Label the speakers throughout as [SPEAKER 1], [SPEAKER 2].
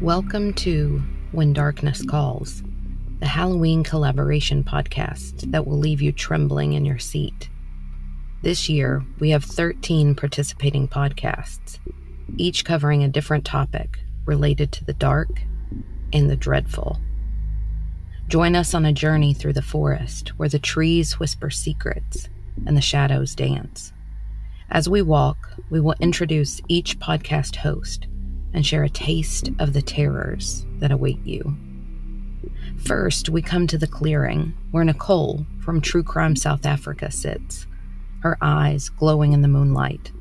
[SPEAKER 1] Welcome to When Darkness Calls, the Halloween collaboration podcast that will leave you trembling in your seat. This year, we have 13 participating podcasts, each covering a different topic related to the dark and the dreadful. Join us on a journey through the forest where the trees whisper secrets and the shadows dance. As we walk, we will introduce each podcast host and share a taste of the terrors that await you. First, we come to the clearing where Nicole from True Crime South Africa sits, her eyes glowing in the moonlight.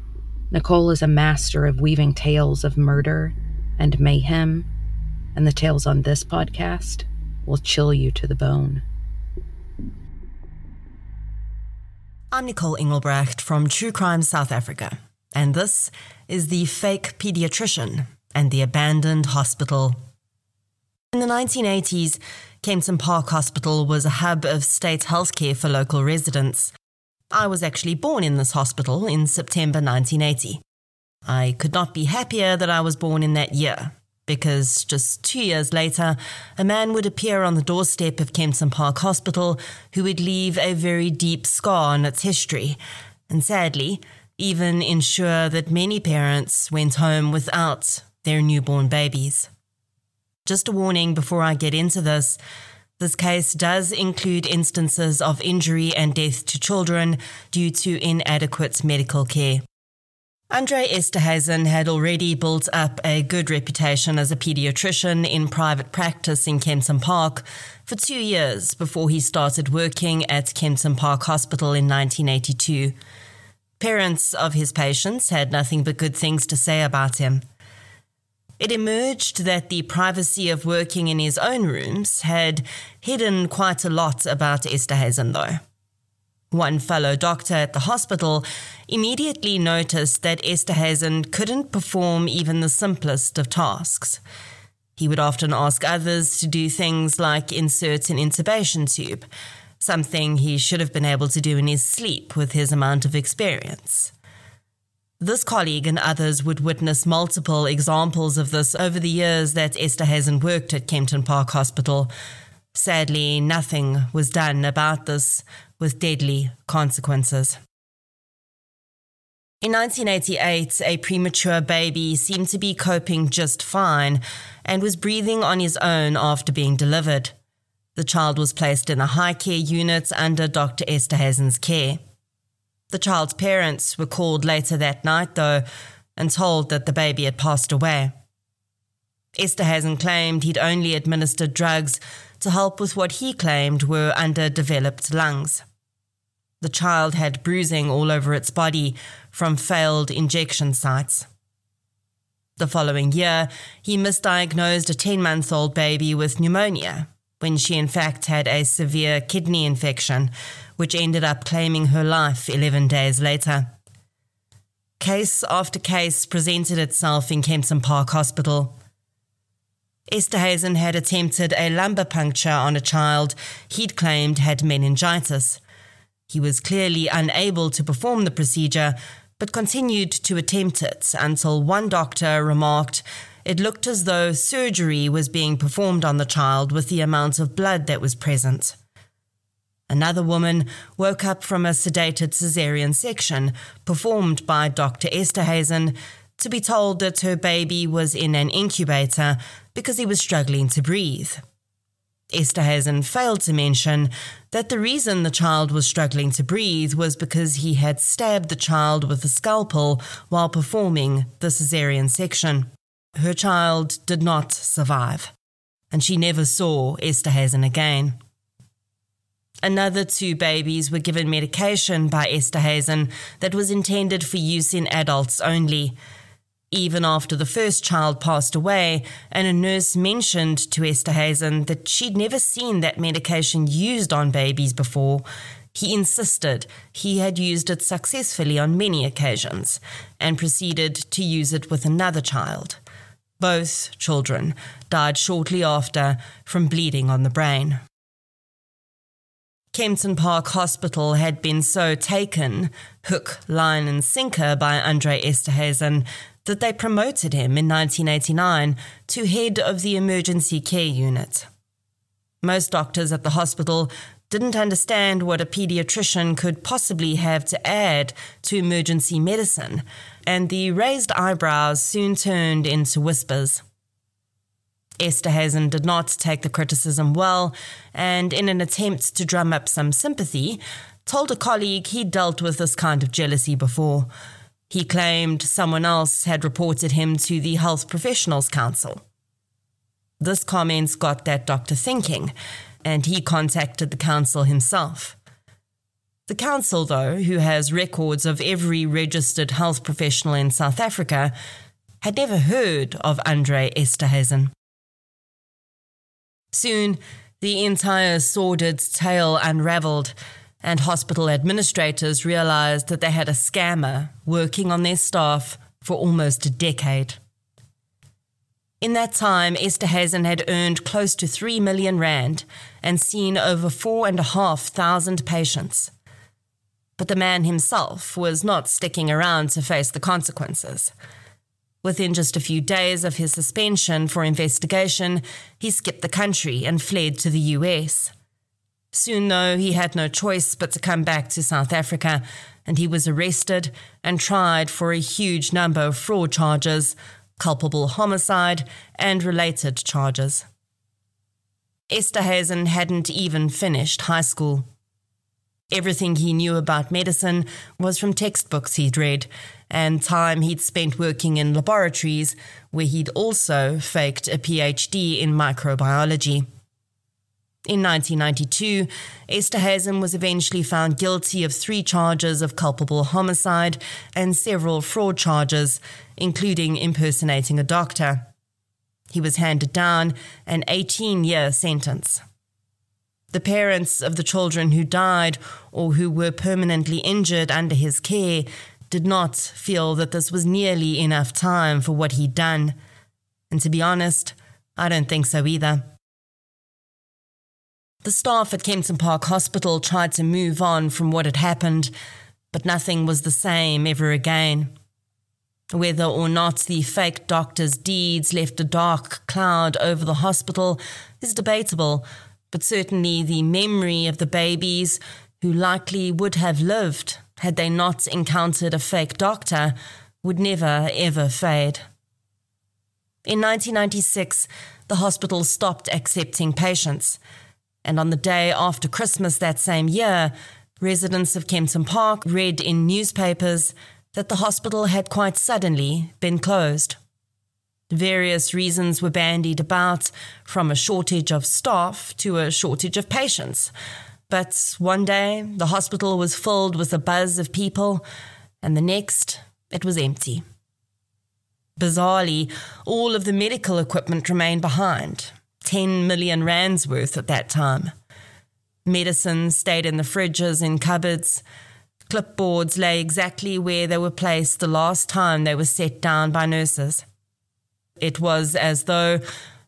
[SPEAKER 1] Nicole is a master of weaving tales of murder and mayhem, and the tales on this podcast will chill you to the bone.
[SPEAKER 2] I'm Nicole Engelbrecht from True Crime South Africa, and this is the fake pediatrician and the abandoned hospital. In the 1980s, Kempton Park Hospital was a hub of state healthcare for local residents. I was actually born in this hospital in September 1980. I could not be happier that I was born in that year, because just two years later, a man would appear on the doorstep of Kempton Park Hospital who would leave a very deep scar on its history. And sadly, even ensure that many parents went home without their newborn babies. Just a warning before I get into this this case does include instances of injury and death to children due to inadequate medical care. Andre Esterhuizen had already built up a good reputation as a pediatrician in private practice in Kempton Park for two years before he started working at Kempton Park Hospital in 1982. Parents of his patients had nothing but good things to say about him. It emerged that the privacy of working in his own rooms had hidden quite a lot about Esterhuizen, though. One fellow doctor at the hospital immediately noticed that Esterhuizen couldn't perform even the simplest of tasks. He would often ask others to do things like insert an intubation tube, something he should have been able to do in his sleep with his amount of experience. This colleague and others would witness multiple examples of this over the years that Esterhuizen worked at Kempton Park Hospital. Sadly, nothing was done about this with deadly consequences. In 1988, a premature baby seemed to be coping just fine and was breathing on his own after being delivered. The child was placed in a high care unit under Dr. Esterhuizen's care. The child's parents were called later that night, though, and told that the baby had passed away. Esterhuizen claimed he'd only administered drugs to help with what he claimed were underdeveloped lungs. The child had bruising all over its body from failed injection sites. The following year, he misdiagnosed a 10 month old baby with pneumonia when she in fact had a severe kidney infection, which ended up claiming her life 11 days later. Case after case presented itself in Kempton Park Hospital. Esterhuizen had attempted a lumbar puncture on a child he'd claimed had meningitis. He was clearly unable to perform the procedure, but continued to attempt it until one doctor remarked it looked as though surgery was being performed on the child with the amount of blood that was present. Another woman woke up from a sedated caesarean section performed by Dr. Esterhuizen to be told that her baby was in an incubator because he was struggling to breathe. Esterhuizen failed to mention that the reason the child was struggling to breathe was because he had stabbed the child with a scalpel while performing the caesarean section. Her child did not survive, and she never saw Esther Esterhuizen again. Another two babies were given medication by Esther Esterhuizen that was intended for use in adults only. Even after the first child passed away, and a nurse mentioned to Esther Esterhuizen that she'd never seen that medication used on babies before, he insisted he had used it successfully on many occasions and proceeded to use it with another child. Both children died shortly after from bleeding on the brain. Kempton Park Hospital had been so taken, hook, line, and sinker by Andre Esterhuizen that they promoted him in 1989 to head of the emergency care unit. Most doctors at the hospital didn't understand what a pediatrician could possibly have to add to emergency medicine, and the raised eyebrows soon turned into whispers. Esterhuizen did not take the criticism well, and in an attempt to drum up some sympathy, told a colleague he'd dealt with this kind of jealousy before. He claimed someone else had reported him to the Health Professionals Council. This comment got that doctor thinking, and he contacted the council himself. The council, though, who has records of every registered health professional in South Africa, had never heard of Andre Esterhuizen. Soon, the entire sordid tale unraveled, and hospital administrators realized that they had a scammer working on their staff for almost a decade. In that time, Esterhuizen had earned close to 3 million rand and seen over 4,500 patients. But the man himself was not sticking around to face the consequences. Within just a few days of his suspension for investigation, he skipped the country and fled to the US. Soon, though, he had no choice but to come back to South Africa, and he was arrested and tried for a huge number of fraud charges, culpable homicide, and related charges. Esterhuizen hadn't even finished high school. Everything he knew about medicine was from textbooks he'd read and time he'd spent working in laboratories where he'd also faked a PhD in microbiology. In 1992, Esterhuizen was eventually found guilty of three charges of culpable homicide and several fraud charges, including impersonating a doctor. He was handed down an 18 year sentence. The parents of the children who died or who were permanently injured under his care did not feel that this was nearly enough time for what he'd done. And to be honest, I don't think so either. The staff at Kempton Park Hospital tried to move on from what had happened, but nothing was the same ever again. Whether or not the fake doctor's deeds left a dark cloud over the hospital is debatable, but certainly the memory of the babies who likely would have lived had they not encountered a fake doctor, would never ever fade. In 1996, the hospital stopped accepting patients, and on the day after Christmas that same year, residents of Kempton Park read in newspapers that the hospital had quite suddenly been closed. Various reasons were bandied about, from a shortage of staff to a shortage of patients, but one day, the hospital was filled with a buzz of people, and the next, it was empty. Bizarrely, all of the medical equipment remained behind 10 million rands worth at that time. Medicines stayed in the fridges and cupboards. Clipboards lay exactly where they were placed the last time they were set down by nurses. It was as though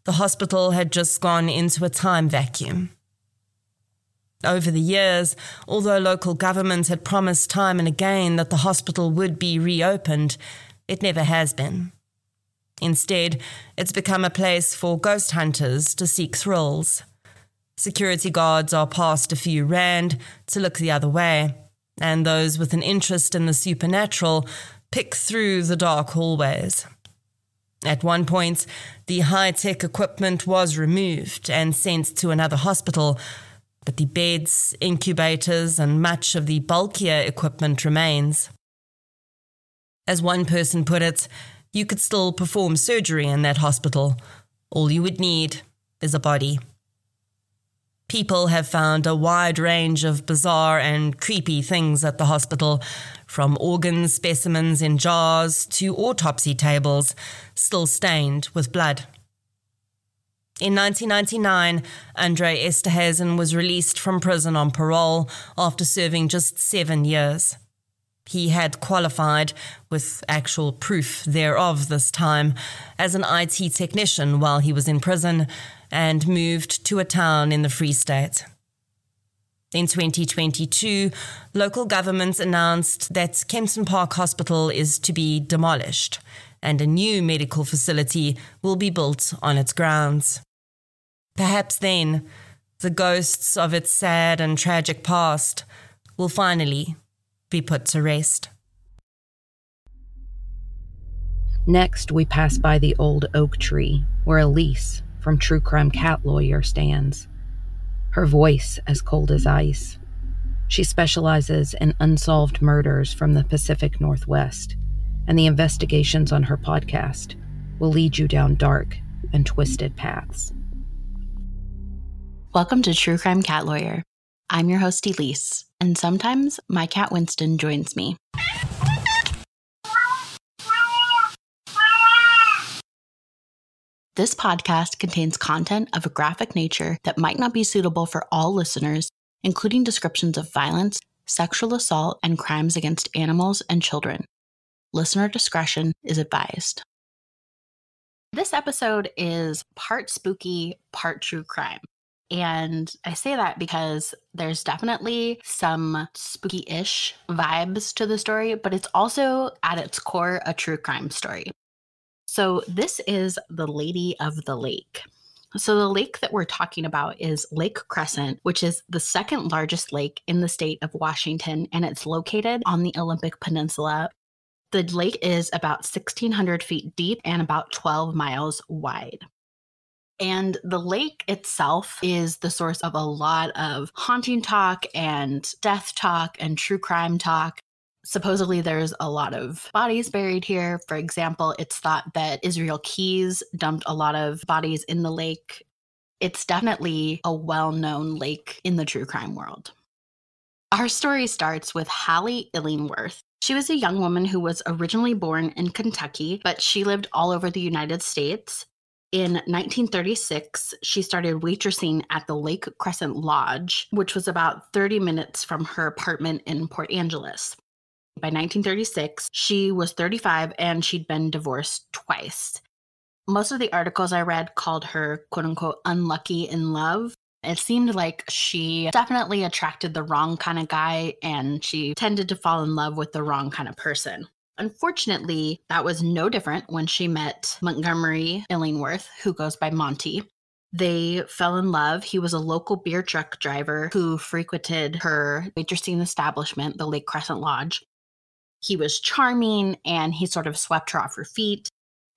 [SPEAKER 2] the hospital had just gone into a time vacuum. Over the years, although local governments had promised time and again that the hospital would be reopened, it never has been. Instead, it's become a place for ghost hunters to seek thrills. Security guards are passed a few rand to look the other way, and those with an interest in the supernatural pick through the dark hallways. At one point, the high tech equipment was removed and sent to another hospital but the beds, incubators, and much of the bulkier equipment remains. As one person put it, you could still perform surgery in that hospital. All you would need is a body. People have found a wide range of bizarre and creepy things at the hospital, from organ specimens in jars to autopsy tables, still stained with blood. In 1999, Andre Esterhuizen was released from prison on parole after serving just seven years. He had qualified, with actual proof thereof this time, as an IT technician while he was in prison and moved to a town in the Free State. In 2022, local governments announced that Kempton Park Hospital is to be demolished and a new medical facility will be built on its grounds. Perhaps then, the ghosts of its sad and tragic past will finally be put to rest.
[SPEAKER 1] Next, we pass by the old oak tree where Elise from True Crime Cat Lawyer stands, her voice as cold as ice. She specializes in unsolved murders from the Pacific Northwest, and the investigations on her podcast will lead you down dark and twisted paths.
[SPEAKER 3] Welcome to True Crime Cat Lawyer. I'm your host, Elise, and sometimes my cat Winston joins me. This podcast contains content of a graphic nature that might not be suitable for all listeners, including descriptions of violence, sexual assault, and crimes against animals and children. Listener discretion is advised. This episode is part spooky, part true crime. And I say that because there's definitely some spooky ish vibes to the story, but it's also at its core a true crime story. So, this is the Lady of the Lake. So, the lake that we're talking about is Lake Crescent, which is the second largest lake in the state of Washington, and it's located on the Olympic Peninsula. The lake is about 1,600 feet deep and about 12 miles wide. And the lake itself is the source of a lot of haunting talk and death talk and true crime talk supposedly there's a lot of bodies buried here. For example, it's thought that Israel Keyes dumped a lot of bodies in the lake. It's definitely a well known lake in the true crime world. Our story starts with Hallie Illingworth. She was a young woman who was originally born in Kentucky, but she lived all over the United States. In 1936, she started waitressing at the Lake Crescent Lodge, which was about 30 minutes from her apartment in Port Angeles. By 1936, she was 35 and she'd been divorced twice. Most of the articles I read called her quote unquote unlucky in love. It seemed like she definitely attracted the wrong kind of guy and she tended to fall in love with the wrong kind of person. Unfortunately, that was no different when she met Montgomery Illingworth, who goes by Monty. They fell in love. He was a local beer truck driver who frequented her waitressing establishment, the Lake Crescent Lodge. He was charming and he sort of swept her off her feet.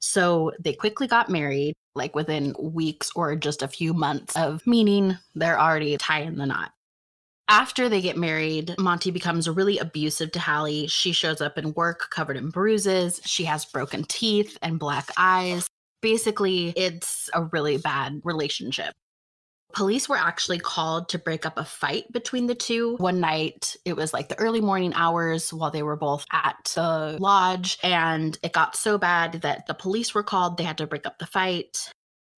[SPEAKER 3] So they quickly got married, like within weeks or just a few months of meeting, they're already tying the knot. After they get married, Monty becomes really abusive to Hallie. She shows up in work covered in bruises. She has broken teeth and black eyes. Basically, it's a really bad relationship. Police were actually called to break up a fight between the two. One night, it was like the early morning hours while they were both at the lodge, and it got so bad that the police were called. They had to break up the fight,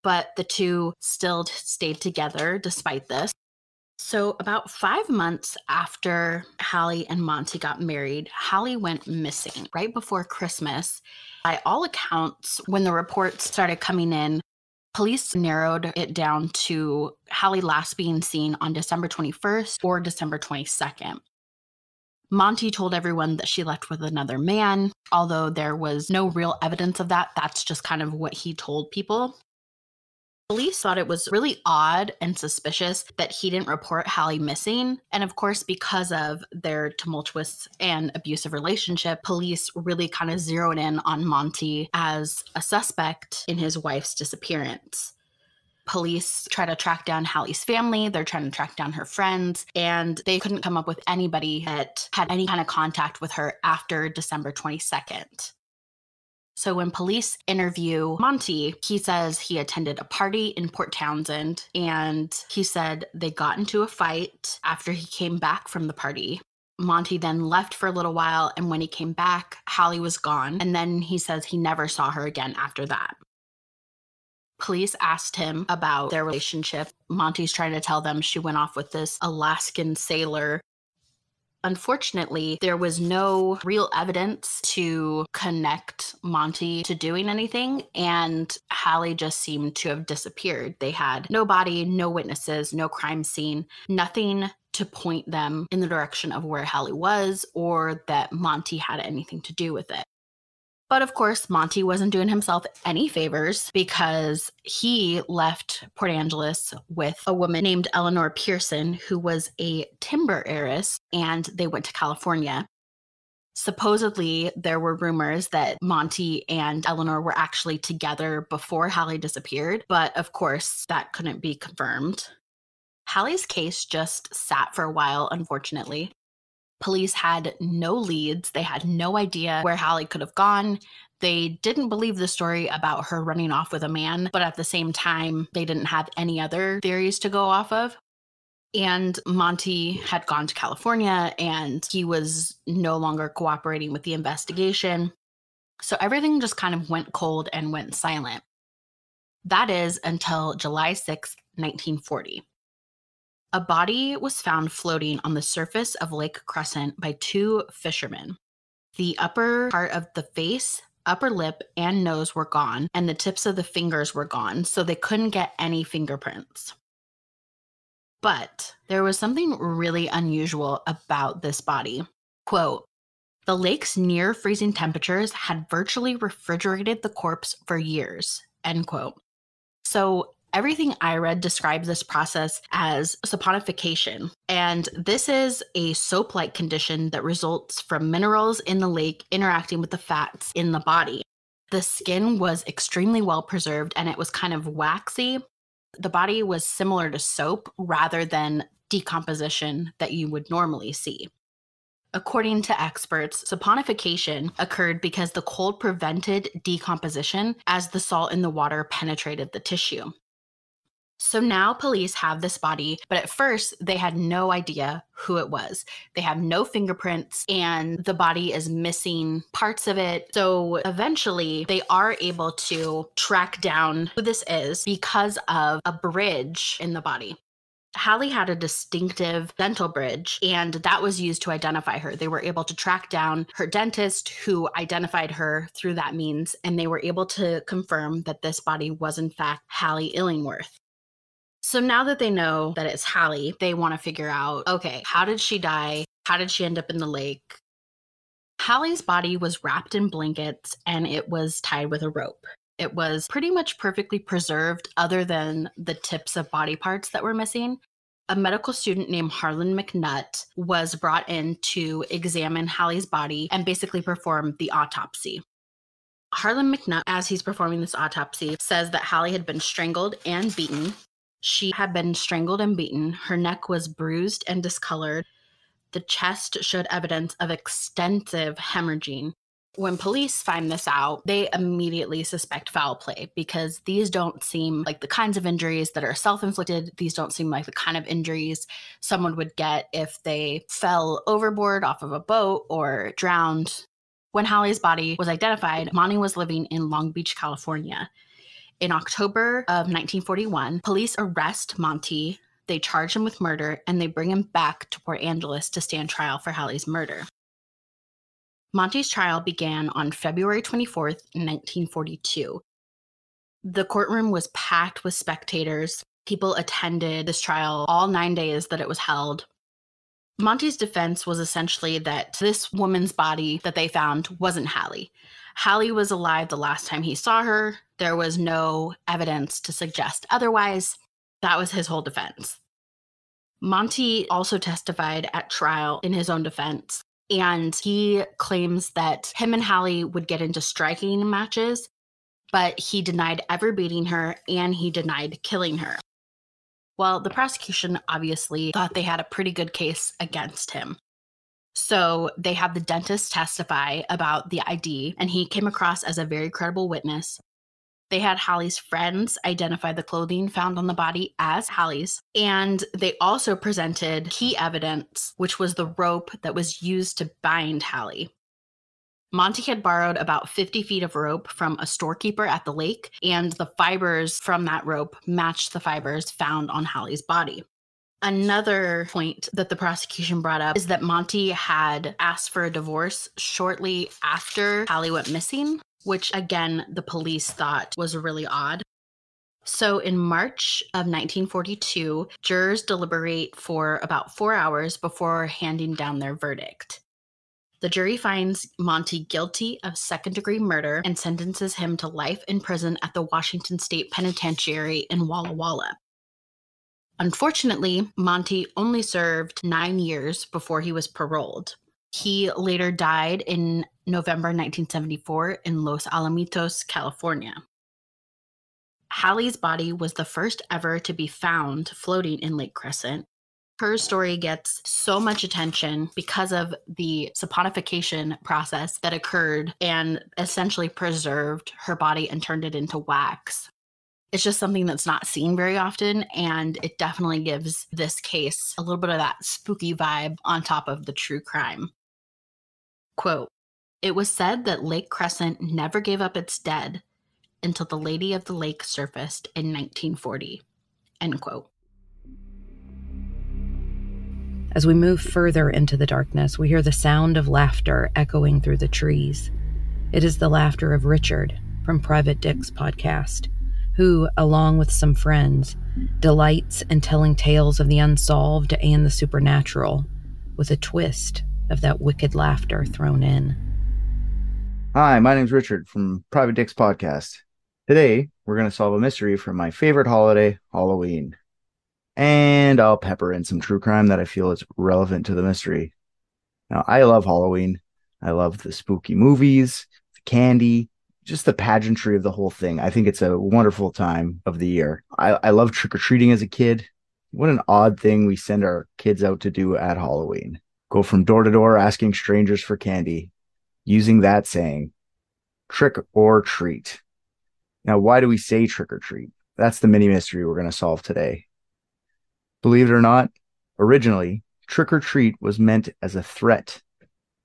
[SPEAKER 3] but the two still stayed together despite this. So, about five months after Hallie and Monty got married, Hallie went missing right before Christmas. By all accounts, when the reports started coming in, Police narrowed it down to Hallie last being seen on December 21st or December 22nd. Monty told everyone that she left with another man, although there was no real evidence of that. That's just kind of what he told people. Police thought it was really odd and suspicious that he didn't report Hallie missing. And of course, because of their tumultuous and abusive relationship, police really kind of zeroed in on Monty as a suspect in his wife's disappearance. Police try to track down Hallie's family. They're trying to track down her friends, and they couldn't come up with anybody that had any kind of contact with her after December 22nd. So when police interview Monty, he says he attended a party in Port Townsend and he said they got into a fight after he came back from the party. Monty then left for a little while, and when he came back, Hallie was gone. And then he says he never saw her again after that. Police asked him about their relationship. Monty's trying to tell them she went off with this Alaskan sailor Unfortunately, there was no real evidence to connect Monty to doing anything, and Hallie just seemed to have disappeared. They had no body, no witnesses, no crime scene, nothing to point them in the direction of where Hallie was or that Monty had anything to do with it. But of course, Monty wasn't doing himself any favors because he left Port Angeles with a woman named Eleanor Pearson, who was a timber heiress, and they went to California. Supposedly, there were rumors that Monty and Eleanor were actually together before Hallie disappeared, but of course, that couldn't be confirmed. Hallie's case just sat for a while, unfortunately. Police had no leads. They had no idea where Hallie could have gone. They didn't believe the story about her running off with a man, but at the same time, they didn't have any other theories to go off of. And Monty had gone to California and he was no longer cooperating with the investigation. So everything just kind of went cold and went silent. That is until July 6th, 1940. A body was found floating on the surface of Lake Crescent by two fishermen. The upper part of the face, upper lip, and nose were gone, and the tips of the fingers were gone, so they couldn't get any fingerprints. But there was something really unusual about this body. Quote, the lake's near freezing temperatures had virtually refrigerated the corpse for years. End quote. So everything I read describes this process as saponification. And this is a soap like condition that results from minerals in the lake interacting with the fats in the body. The skin was extremely well preserved and it was kind of waxy. The body was similar to soap rather than decomposition that you would normally see. According to experts, saponification occurred because the cold prevented decomposition as the salt in the water penetrated the tissue. So now police have this body, but at first they had no idea who it was. They have no fingerprints and the body is missing parts of it. So eventually they are able to track down who this is because of a bridge in the body. Hallie had a distinctive dental bridge, and that was used to identify her. They were able to track down her dentist who identified her through that means, and they were able to confirm that this body was, in fact, Hallie Illingworth. So now that they know that it's Hallie, they want to figure out okay, how did she die? How did she end up in the lake? Hallie's body was wrapped in blankets and it was tied with a rope. It was pretty much perfectly preserved, other than the tips of body parts that were missing. A medical student named Harlan McNutt was brought in to examine Hallie's body and basically perform the autopsy. Harlan McNutt, as he's performing this autopsy, says that Hallie had been strangled and beaten. She had been strangled and beaten. Her neck was bruised and discolored. The chest showed evidence of extensive hemorrhaging. When police find this out, they immediately suspect foul play because these don't seem like the kinds of injuries that are self inflicted. These don't seem like the kind of injuries someone would get if they fell overboard off of a boat or drowned. When Holly's body was identified, Monty was living in Long Beach, California. In October of 1941, police arrest Monty. They charge him with murder and they bring him back to Port Angeles to stand trial for Hallie's murder. Monty's trial began on February 24th, 1942. The courtroom was packed with spectators. People attended this trial all nine days that it was held. Monty's defense was essentially that this woman's body that they found wasn't Hallie. Hallie was alive the last time he saw her. There was no evidence to suggest otherwise. That was his whole defense. Monty also testified at trial in his own defense, and he claims that him and Hallie would get into striking matches, but he denied ever beating her and he denied killing her. Well, the prosecution obviously thought they had a pretty good case against him. So they had the dentist testify about the ID, and he came across as a very credible witness. They had Holly's friends identify the clothing found on the body as Holly's. And they also presented key evidence, which was the rope that was used to bind Hallie. Monty had borrowed about 50 feet of rope from a storekeeper at the lake, and the fibers from that rope matched the fibers found on Hallie's body. Another point that the prosecution brought up is that Monty had asked for a divorce shortly after Hallie went missing, which again, the police thought was really odd. So in March of 1942, jurors deliberate for about four hours before handing down their verdict. The jury finds Monty guilty of second degree murder and sentences him to life in prison at the Washington State Penitentiary in Walla Walla. Unfortunately, Monty only served nine years before he was paroled. He later died in November 1974 in Los Alamitos, California. Hallie's body was the first ever to be found floating in Lake Crescent. Her story gets so much attention because of the saponification process that occurred and essentially preserved her body and turned it into wax. It's just something that's not seen very often, and it definitely gives this case a little bit of that spooky vibe on top of the true crime. Quote It was said that Lake Crescent never gave up its dead until the Lady of the Lake surfaced in 1940. End quote.
[SPEAKER 1] As we move further into the darkness, we hear the sound of laughter echoing through the trees. It is the laughter of Richard from Private Dicks podcast, who, along with some friends, delights in telling tales of the unsolved and the supernatural, with a twist of that wicked laughter thrown in.
[SPEAKER 4] Hi, my name's Richard from Private Dicks podcast. Today, we're going to solve a mystery from my favorite holiday, Halloween. And I'll pepper in some true crime that I feel is relevant to the mystery. Now, I love Halloween. I love the spooky movies, the candy, just the pageantry of the whole thing. I think it's a wonderful time of the year. I, I love trick or treating as a kid. What an odd thing we send our kids out to do at Halloween go from door to door asking strangers for candy, using that saying, trick or treat. Now, why do we say trick or treat? That's the mini mystery we're going to solve today. Believe it or not, originally, trick or treat was meant as a threat.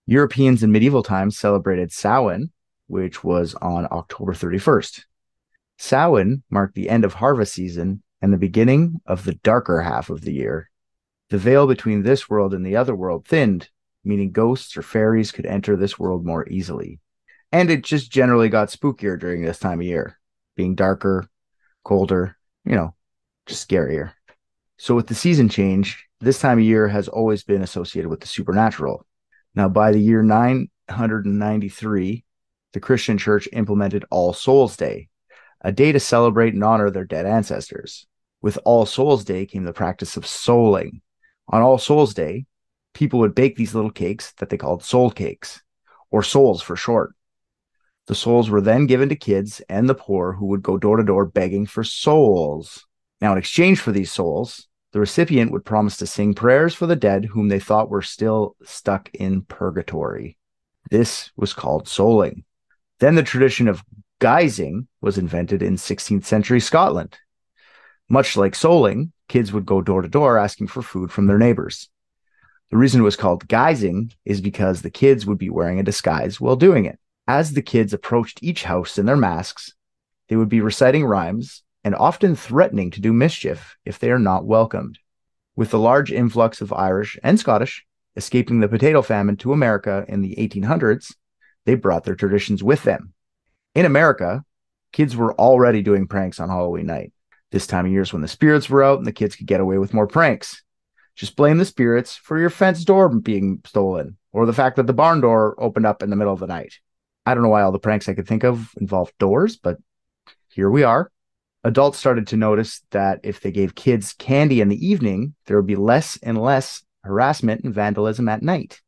[SPEAKER 4] Europeans in medieval times celebrated Samhain, which was on October 31st. Samhain marked the end of harvest season and the beginning of the darker half of the year. The veil between this world and the other world thinned, meaning ghosts or fairies could enter this world more easily. And it just generally got spookier during this time of year being darker, colder, you know, just scarier. So with the season change, this time of year has always been associated with the supernatural. Now, by the year 993, the Christian church implemented All Souls Day, a day to celebrate and honor their dead ancestors. With All Souls Day came the practice of souling. On All Souls Day, people would bake these little cakes that they called soul cakes, or souls for short. The souls were then given to kids and the poor who would go door to door begging for souls. Now, in exchange for these souls, the recipient would promise to sing prayers for the dead whom they thought were still stuck in purgatory. This was called souling. Then the tradition of guising was invented in 16th century Scotland. Much like souling, kids would go door to door asking for food from their neighbors. The reason it was called guising is because the kids would be wearing a disguise while doing it. As the kids approached each house in their masks, they would be reciting rhymes and often threatening to do mischief if they are not welcomed. With the large influx of Irish and Scottish escaping the potato famine to America in the 1800s, they brought their traditions with them. In America, kids were already doing pranks on Halloween night. This time of year is when the spirits were out and the kids could get away with more pranks. Just blame the spirits for your fence door being stolen or the fact that the barn door opened up in the middle of the night. I don't know why all the pranks I could think of involved doors, but here we are. Adults started to notice that if they gave kids candy in the evening, there would be less and less harassment and vandalism at night.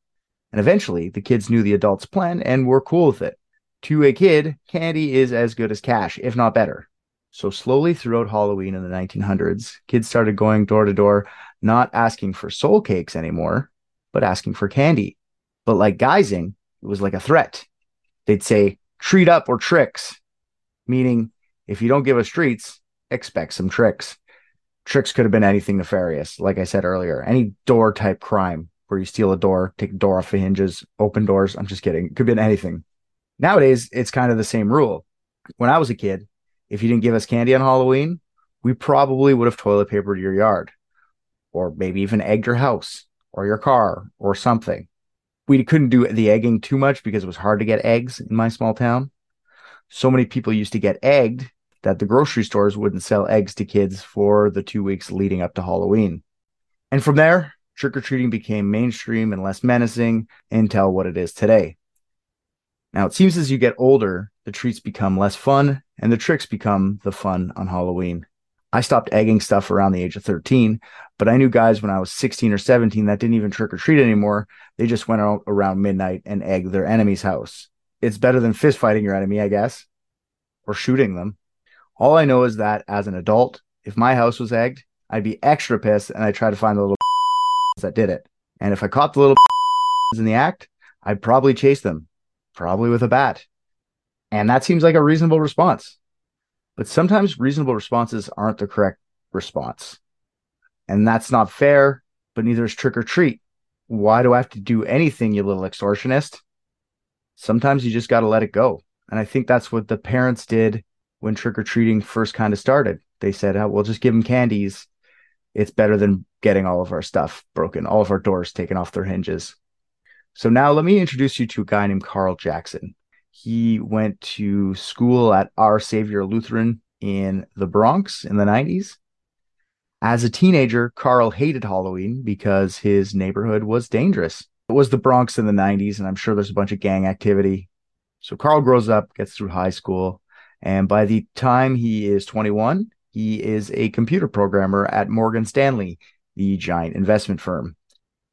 [SPEAKER 4] And eventually, the kids knew the adults' plan and were cool with it. To a kid, candy is as good as cash, if not better. So, slowly throughout Halloween in the 1900s, kids started going door to door, not asking for soul cakes anymore, but asking for candy. But like guising, it was like a threat they'd say treat up or tricks, meaning if you don't give us treats, expect some tricks. Tricks could have been anything nefarious, like I said earlier, any door type crime where you steal a door, take a door off the hinges, open doors. I'm just kidding. It could have been anything. Nowadays, it's kind of the same rule. When I was a kid, if you didn't give us candy on Halloween, we probably would have toilet papered your yard or maybe even egged your house or your car or something we couldn't do the egging too much because it was hard to get eggs in my small town. So many people used to get egged that the grocery stores wouldn't sell eggs to kids for the two weeks leading up to Halloween. And from there, trick or treating became mainstream and less menacing until what it is today. Now, it seems as you get older, the treats become less fun and the tricks become the fun on Halloween. I stopped egging stuff around the age of 13, but I knew guys when I was 16 or 17 that didn't even trick or treat anymore. They just went out around midnight and egged their enemy's house. It's better than fist fighting your enemy, I guess, or shooting them. All I know is that as an adult, if my house was egged, I'd be extra pissed and I'd try to find the little that did it. And if I caught the little in the act, I'd probably chase them, probably with a bat. And that seems like a reasonable response. But sometimes reasonable responses aren't the correct response. And that's not fair, but neither is trick or treat. Why do I have to do anything, you little extortionist? Sometimes you just got to let it go. And I think that's what the parents did when trick or treating first kind of started. They said, oh, we'll just give them candies. It's better than getting all of our stuff broken, all of our doors taken off their hinges. So now let me introduce you to a guy named Carl Jackson. He went to school at Our Savior Lutheran in the Bronx in the 90s. As a teenager, Carl hated Halloween because his neighborhood was dangerous. It was the Bronx in the 90s, and I'm sure there's a bunch of gang activity. So Carl grows up, gets through high school, and by the time he is 21, he is a computer programmer at Morgan Stanley, the giant investment firm.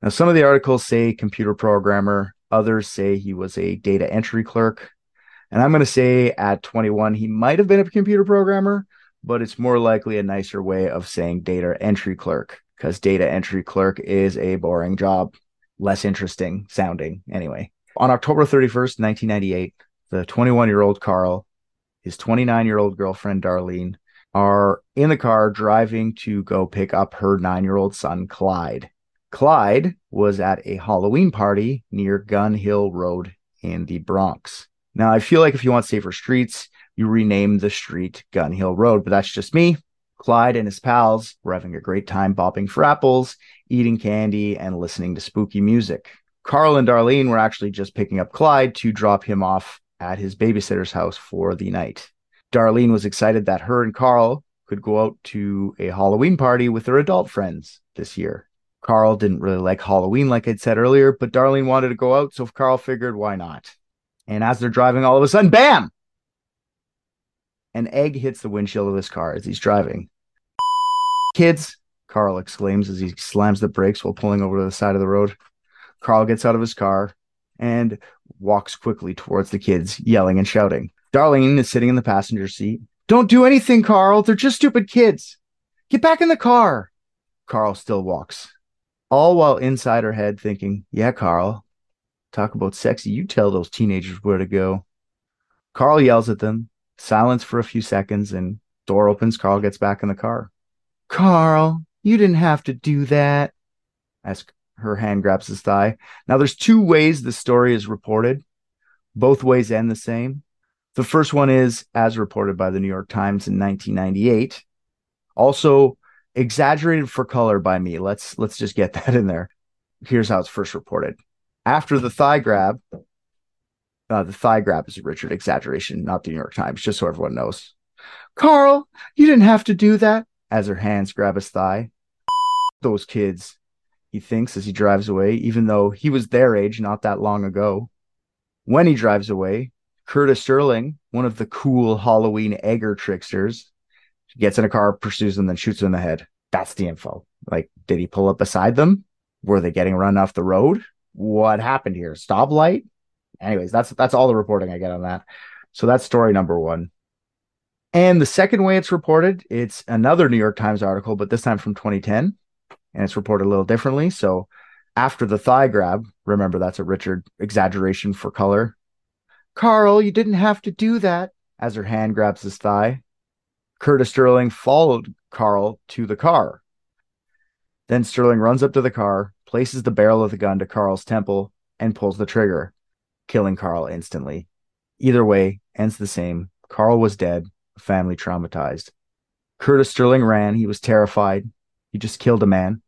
[SPEAKER 4] Now, some of the articles say computer programmer, Others say he was a data entry clerk. And I'm going to say at 21, he might have been a computer programmer, but it's more likely a nicer way of saying data entry clerk because data entry clerk is a boring job, less interesting sounding anyway. On October 31st, 1998, the 21 year old Carl, his 29 year old girlfriend, Darlene, are in the car driving to go pick up her nine year old son, Clyde. Clyde was at a Halloween party near Gun Hill Road in the Bronx. Now, I feel like if you want safer streets, you rename the street Gun Hill Road, but that's just me. Clyde and his pals were having a great time bobbing for apples, eating candy, and listening to spooky music. Carl and Darlene were actually just picking up Clyde to drop him off at his babysitter's house for the night. Darlene was excited that her and Carl could go out to a Halloween party with their adult friends this year. Carl didn't really like Halloween, like I'd said earlier, but Darlene wanted to go out, so Carl figured, why not? And as they're driving, all of a sudden, bam! An egg hits the windshield of his car as he's driving. Kids, Carl exclaims as he slams the brakes while pulling over to the side of the road. Carl gets out of his car and walks quickly towards the kids, yelling and shouting. Darlene is sitting in the passenger seat. Don't do anything, Carl. They're just stupid kids. Get back in the car. Carl still walks all while inside her head thinking, Yeah, Carl, talk about sexy. You tell those teenagers where to go. Carl yells at them, silence for a few seconds, and door opens. Carl gets back in the car. Carl, you didn't have to do that. As her hand grabs his thigh. Now, there's two ways the story is reported. Both ways end the same. The first one is as reported by the New York Times in 1998. Also, exaggerated for color by me. Let's let's just get that in there. Here's how it's first reported. After the thigh grab, uh, the thigh grab is a Richard exaggeration, not the New York Times, just so everyone knows. Carl, you didn't have to do that. As her hands grab his thigh. Those kids, he thinks as he drives away, even though he was their age not that long ago. When he drives away, Curtis Sterling, one of the cool Halloween egger tricksters, gets in a car, pursues them, then shoots them in the head. That's the info. Like, did he pull up beside them? Were they getting run off the road? What happened here? Stoplight? Anyways, that's that's all the reporting I get on that. So that's story number one. And the second way it's reported, it's another New York Times article, but this time from 2010, and it's reported a little differently. So after the thigh grab, remember that's a Richard exaggeration for color. Carl, you didn't have to do that. As her hand grabs his thigh, Curtis Sterling followed Carl to the car. Then Sterling runs up to the car, places the barrel of the gun to Carl's temple, and pulls the trigger, killing Carl instantly. Either way, ends the same. Carl was dead, family traumatized. Curtis Sterling ran. He was terrified. He just killed a man.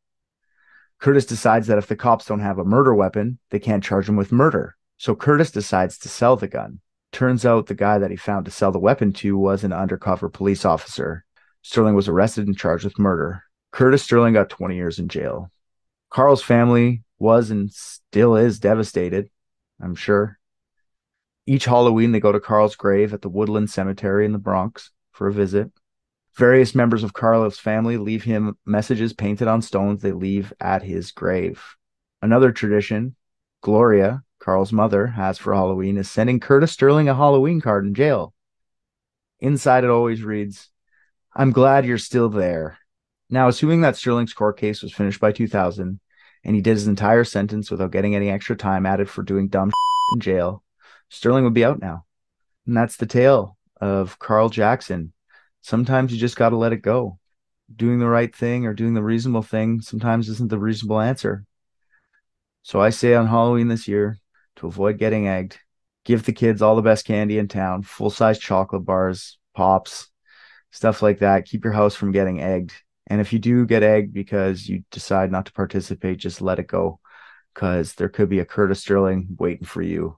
[SPEAKER 4] Curtis decides that if the cops don't have a murder weapon, they can't charge him with murder. So Curtis decides to sell the gun. Turns out the guy that he found to sell the weapon to was an undercover police officer. Sterling was arrested and charged with murder. Curtis Sterling got 20 years in jail. Carl's family was and still is devastated, I'm sure. Each Halloween, they go to Carl's grave at the Woodland Cemetery in the Bronx for a visit. Various members of Carl's family leave him messages painted on stones they leave at his grave. Another tradition, Gloria, Carl's mother, has for Halloween is sending Curtis Sterling a Halloween card in jail. Inside it always reads, I'm glad you're still there. Now, assuming that Sterling's court case was finished by 2000 and he did his entire sentence without getting any extra time added for doing dumb in jail, Sterling would be out now. And that's the tale of Carl Jackson, sometimes you just got to let it go. Doing the right thing or doing the reasonable thing sometimes isn't the reasonable answer. So I say on Halloween this year to avoid getting egged, give the kids all the best candy in town, full size chocolate bars, pops, stuff like that. Keep your house from getting egged. And if you do get egged because you decide not to participate, just let it go because there could be a Curtis Sterling waiting for you.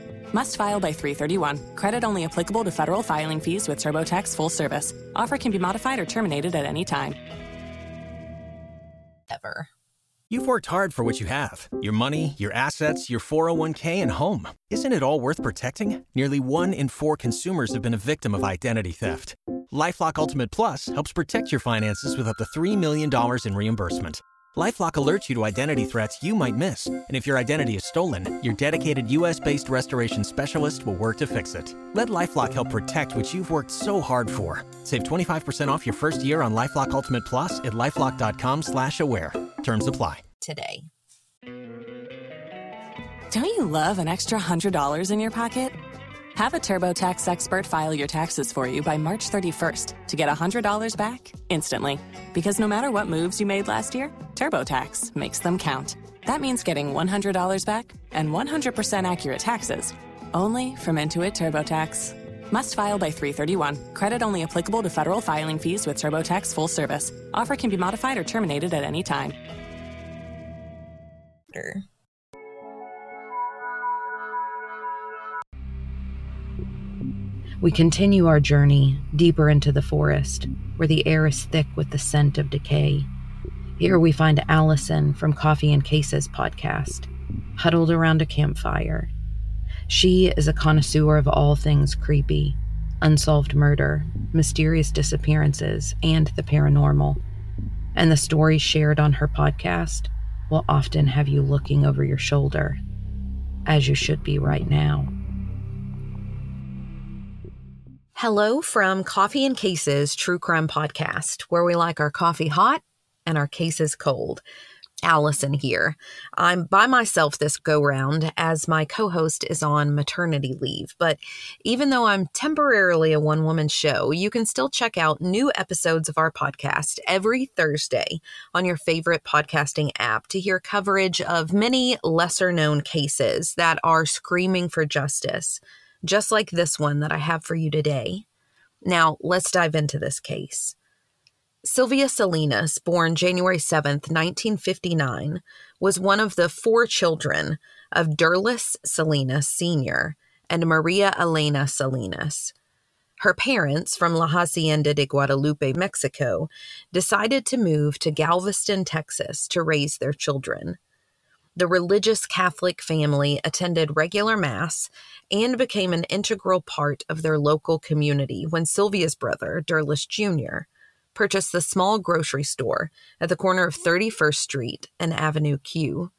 [SPEAKER 5] Must file by 331. Credit only applicable to federal filing fees with TurboTax full service. Offer can be modified or terminated at any time.
[SPEAKER 1] Ever.
[SPEAKER 6] You've worked hard for what you have your money, your assets, your 401k, and home. Isn't it all worth protecting? Nearly one in four consumers have been a victim of identity theft. Lifelock Ultimate Plus helps protect your finances with up to $3 million in reimbursement. LifeLock alerts you to identity threats you might miss, and if your identity is stolen, your dedicated U.S.-based restoration specialist will work to fix it. Let LifeLock help protect what you've worked so hard for. Save 25% off your first year on LifeLock Ultimate Plus at lifeLock.com/slash-aware. Terms apply.
[SPEAKER 1] Today.
[SPEAKER 5] Don't you love an extra $100 in your pocket? Have a TurboTax expert file your taxes for you by March 31st to get $100 back instantly. Because no matter what moves you made last year, TurboTax makes them count. That means getting $100 back and 100% accurate taxes only from Intuit TurboTax. Must file by 331. Credit only applicable to federal filing fees with TurboTax full service. Offer can be modified or terminated at any time.
[SPEAKER 1] We continue our journey deeper into the forest, where the air is thick with the scent of decay. Here we find Allison from Coffee and Cases podcast, huddled around a campfire. She is a connoisseur of all things creepy, unsolved murder, mysterious disappearances, and the paranormal. And the stories shared on her podcast will often have you looking over your shoulder, as you should be right now. Hello from Coffee and Cases True Crime Podcast, where we like our coffee hot and our cases cold. Allison here. I'm by myself this go round as my co host is on maternity leave. But even though I'm temporarily a one woman show, you can still check out new episodes of our podcast every Thursday on your favorite podcasting app to hear coverage of many lesser known cases that are screaming for justice just like this one that I have for you today. Now, let's dive into this case. Sylvia Salinas, born January 7th, 1959, was one of the four children of Durlis Salinas Sr. and Maria Elena Salinas. Her parents, from La Hacienda de Guadalupe, Mexico, decided to move to Galveston, Texas to raise their children. The religious Catholic family attended regular Mass and became an integral part of their local community when Sylvia's brother, Durlis Jr., purchased the small grocery store at the corner of 31st Street and Avenue Q.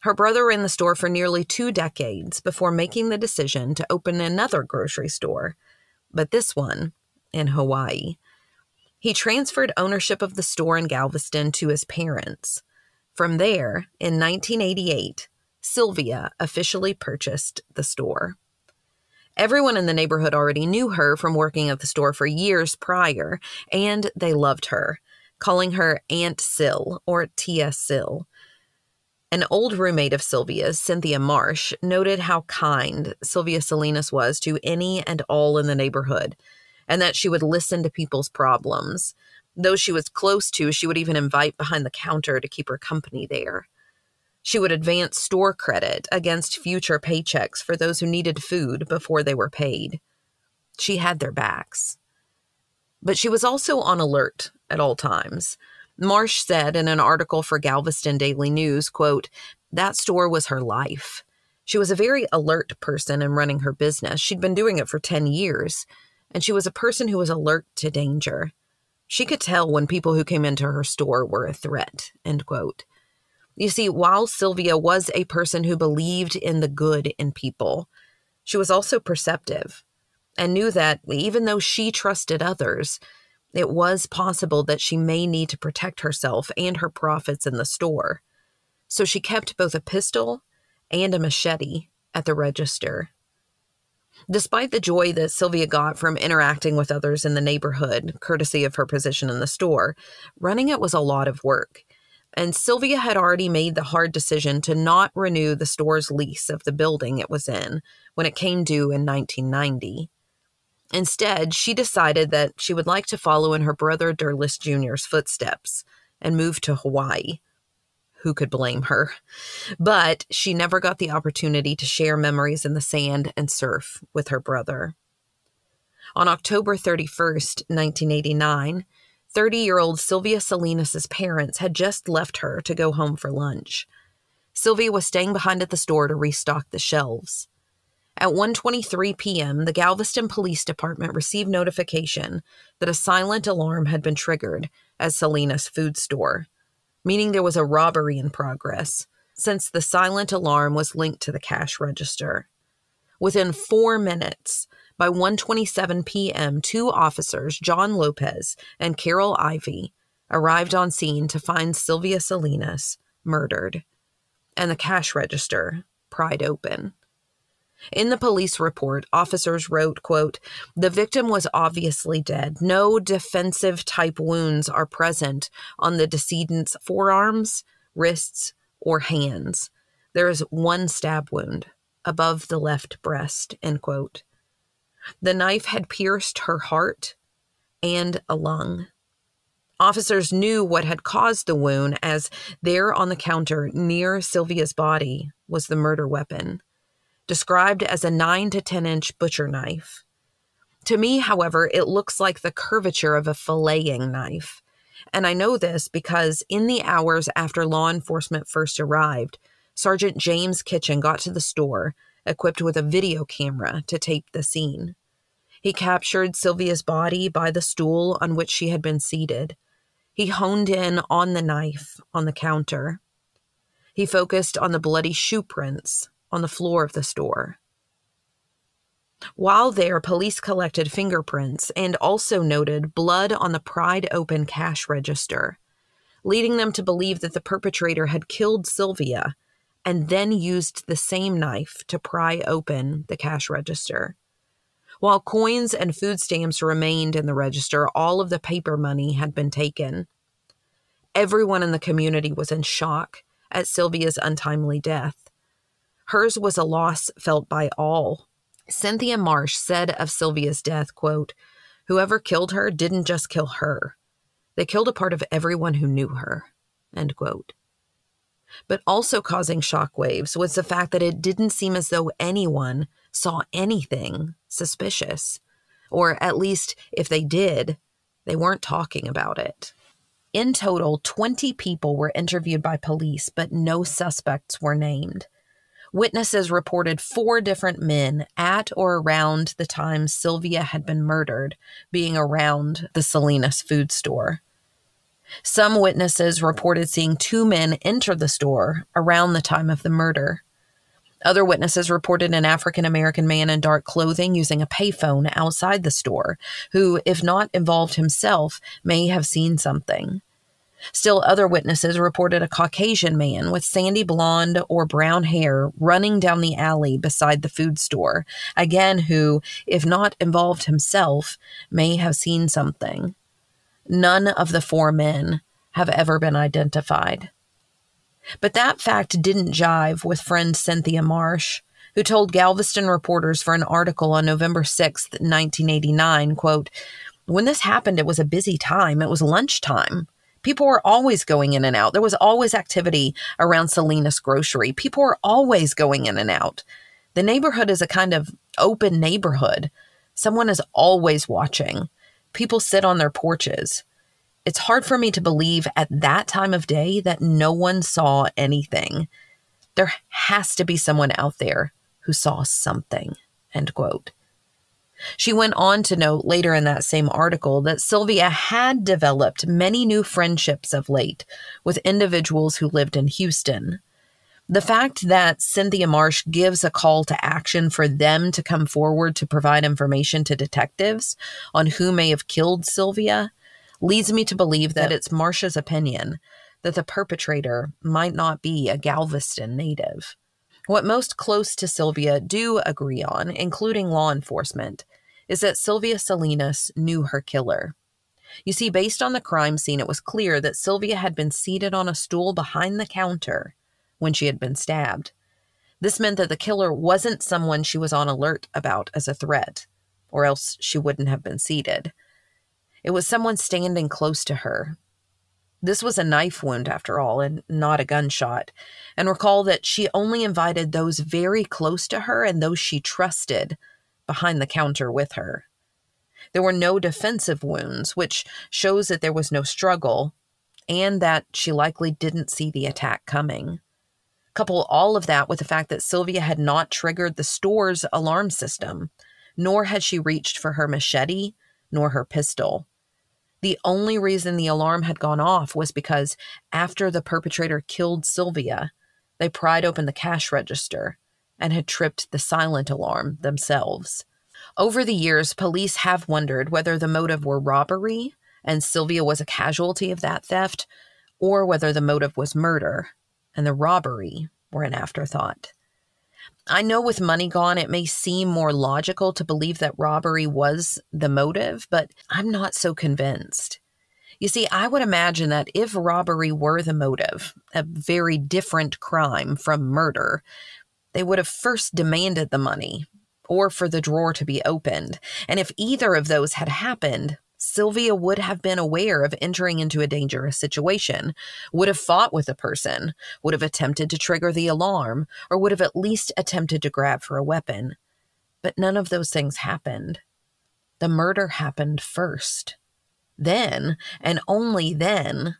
[SPEAKER 1] Her brother ran the store for nearly two decades before making the decision to open another grocery store, but this one in Hawaii. He transferred ownership of the store in Galveston to his parents. From there, in 1988, Sylvia officially purchased the store. Everyone in the neighborhood already knew her from working at the store for years prior, and they loved her, calling her Aunt Sil or Tia Sil. An old roommate of Sylvia's, Cynthia Marsh, noted how kind Sylvia Salinas was to any and all in the neighborhood, and that she would listen to people's problems. Those she was close to, she would even invite behind the counter to keep her company there. She would advance store credit against future paychecks for those who needed food before they were paid. She had their backs. But she was also on alert at all times. Marsh said in an article for Galveston Daily News, quote, that store was her life. She was a very alert person in running her business. She'd been doing it for 10 years, and she was a person who was alert to danger. She could tell when people who came into her store were a threat, end quote. You see, while Sylvia was a person who believed in the good in people, she was also perceptive and knew that even though she trusted others, it was possible that she may need to protect herself and her profits in the store. So she kept both a pistol and a machete at the register. Despite the joy that Sylvia got from interacting with others in the neighborhood, courtesy of her position in the store, running it was a lot of work and Sylvia had already made the hard decision to not renew the store's lease of the building it was in when it came due in 1990. Instead, she decided that she would like to follow in her brother Derlis Jr.'s footsteps and move to Hawaii. Who could blame her? But she never got the opportunity to share memories in the sand and surf with her brother. On October 31st, 1989, 30 year old Sylvia Salinas' parents had just left her to go home for lunch. Sylvia was staying behind at the store to restock the shelves. At 1:23 p.m., the Galveston Police Department received notification that a silent alarm had been triggered at Salinas food store, meaning there was a robbery in progress, since the silent alarm was linked to the cash register. Within 4 minutes, by 1:27 p.m., two officers, John Lopez and Carol Ivy, arrived on scene to find Sylvia Salinas murdered and the cash register pried open. In the police report, officers wrote, quote, "The victim was obviously dead. No defensive type wounds are present on the decedent's forearms, wrists, or hands. There is one stab wound above the left breast." End quote. The knife had pierced her heart and a lung. Officers knew what had caused the wound, as there on the counter near Sylvia's body was the murder weapon, described as a 9 to 10 inch butcher knife. To me, however, it looks like the curvature of a filleting knife. And I know this because in the hours after law enforcement first arrived, Sergeant James Kitchen got to the store equipped with a video camera to tape the scene. He captured Sylvia's body by the stool on which she had been seated. He honed in on the knife on the counter. He focused on the bloody shoe prints on the floor of the store. While there, police collected fingerprints and also noted blood on the pried open cash register, leading them to believe that the perpetrator had killed Sylvia and then used the same knife to pry open the cash register. While coins and food stamps remained in the register, all of the paper money had been taken. Everyone in the community was in shock at Sylvia's untimely death. Hers was a loss felt by all. Cynthia Marsh said of Sylvia's death, quote, Whoever killed her didn't just kill her. They killed a part of everyone who knew her. End quote. But also causing shockwaves was the fact that it didn't seem as though anyone saw anything suspicious. Or at least, if they did, they weren't talking about it. In total, 20 people were interviewed by police, but no suspects were named. Witnesses reported four different men at or around the time Sylvia had been murdered being around the Salinas food store. Some witnesses reported seeing two men enter the store around the time of the murder. Other witnesses reported an African American man in dark clothing using a payphone outside the store, who, if not involved himself, may have seen something. Still, other witnesses reported a Caucasian man with sandy blonde or brown hair running down the alley beside the food store, again, who, if not involved himself, may have seen something. None of the four men have ever been identified. But that fact didn't jive with friend Cynthia Marsh, who told Galveston reporters for an article on November 6th, 1989, quote, when this happened, it was a busy time. It was lunchtime. People were always going in and out. There was always activity around Salinas Grocery. People were always going in and out. The neighborhood is a kind of open neighborhood. Someone is always watching. People sit on their porches. It's hard for me to believe at that time of day that no one saw anything. There has to be someone out there who saw something. End quote. She went on to note later in that same article that Sylvia had developed many new friendships of late with individuals who lived in Houston. The fact that Cynthia Marsh gives a call to action for them to come forward to provide information to detectives on who may have killed Sylvia leads me to believe that it's Marsh's opinion that the perpetrator might not be a Galveston native. What most close to Sylvia do agree on, including law enforcement, is that Sylvia Salinas knew her killer. You see, based on the crime scene, it was clear that Sylvia had been seated on a stool behind the counter when she had been stabbed. This meant that the killer wasn't someone she was on alert about as a threat, or else she wouldn't have been seated. It was someone standing close to her, this was a knife wound, after all, and not a gunshot. And recall that she only invited those very close to her and those she trusted behind the counter with her. There were no defensive wounds, which shows that there was no struggle and that she likely didn't see the attack coming. Couple all of that with the fact that Sylvia had not triggered the store's alarm system, nor had she reached for her machete nor her pistol. The only reason the alarm had gone off was because after the perpetrator killed Sylvia, they pried open the cash register and had tripped the silent alarm themselves. Over the years, police have wondered whether the motive were robbery and Sylvia was a casualty of that theft, or whether the motive was murder and the robbery were an afterthought. I know with money gone, it may seem more logical to believe that robbery was the motive, but I'm not so convinced. You see, I would imagine that if robbery were the motive, a very different crime from murder, they would have first demanded the money or for the drawer to be opened. And if either of those had happened, Sylvia would have been aware of entering into a dangerous situation, would have fought with the person, would have attempted to trigger the alarm, or would have at least attempted to grab for a weapon. But none of those things happened. The murder happened first. Then, and only then,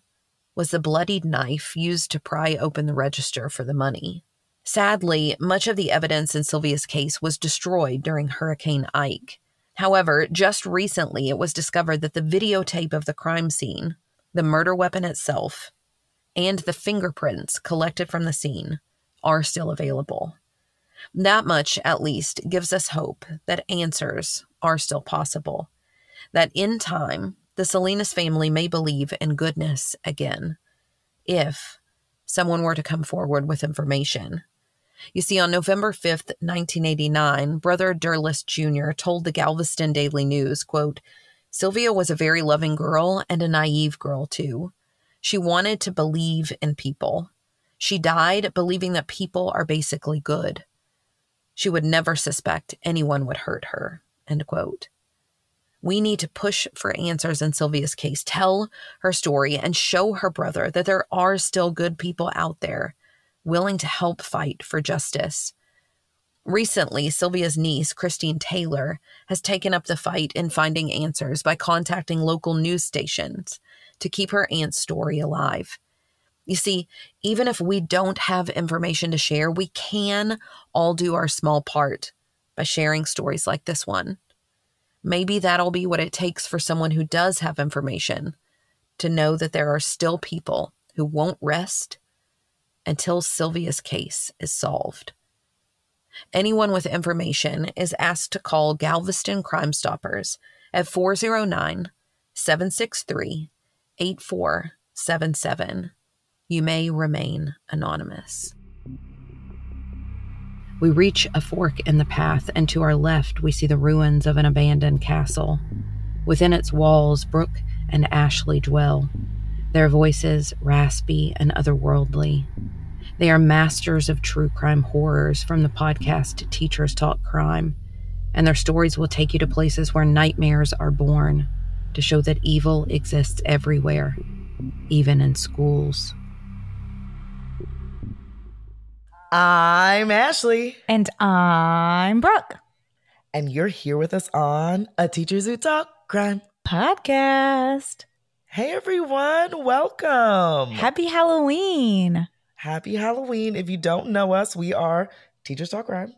[SPEAKER 1] was the bloodied knife used to pry open the register for the money. Sadly, much of the evidence in Sylvia's case was destroyed during Hurricane Ike. However, just recently it was discovered that the videotape of the crime scene, the murder weapon itself, and the fingerprints collected from the scene are still available. That much, at least, gives us hope that answers are still possible, that in time, the Salinas family may believe in goodness again, if someone were to come forward with information you see, on November 5th, 1989, Brother Derlis Jr. told the Galveston Daily News, quote, Sylvia was a very loving girl and a naive girl, too. She wanted to believe in people. She died believing that people are basically good. She would never suspect anyone would hurt her. End quote. We need to push for answers in Sylvia's case, tell her story, and show her brother that there are still good people out there willing to help fight for justice. Recently, Sylvia's niece, Christine Taylor, has taken up the fight in finding answers by contacting local news stations to keep her aunt's story alive. You see, even if we don't have information to share, we can all do our small part by sharing stories like this one. Maybe that'll be what it takes for someone who does have information to know that there are still people who won't rest until Sylvia's case is solved. Anyone with information is asked to call Galveston Crime Stoppers at 409 763 8477. You may remain anonymous. We reach a fork in the path, and to our left, we see the ruins of an abandoned castle. Within its walls, Brooke and Ashley dwell. Their voices raspy and otherworldly. They are masters of true crime horrors from the podcast Teachers Talk Crime, and their stories will take you to places where nightmares are born to show that evil exists everywhere, even in schools.
[SPEAKER 7] I'm Ashley.
[SPEAKER 8] And I'm Brooke.
[SPEAKER 7] And you're here with us on A Teachers Who Talk Crime
[SPEAKER 8] podcast.
[SPEAKER 7] Hey everyone, welcome.
[SPEAKER 8] Happy Halloween.
[SPEAKER 7] Happy Halloween. If you don't know us, we are Teachers Talk Crime.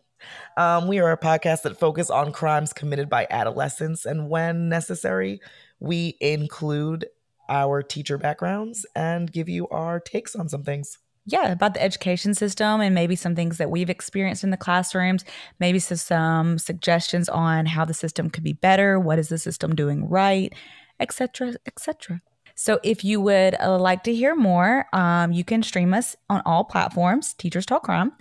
[SPEAKER 7] Um, we are a podcast that focus on crimes committed by adolescents, and when necessary, we include our teacher backgrounds and give you our takes on some things
[SPEAKER 8] yeah, about the education system and maybe some things that we've experienced in the classrooms, maybe some suggestions on how the system could be better, what is the system doing right, etc., etc. So if you would uh, like to hear more, um, you can stream us on all platforms, Teachers Talk Crime.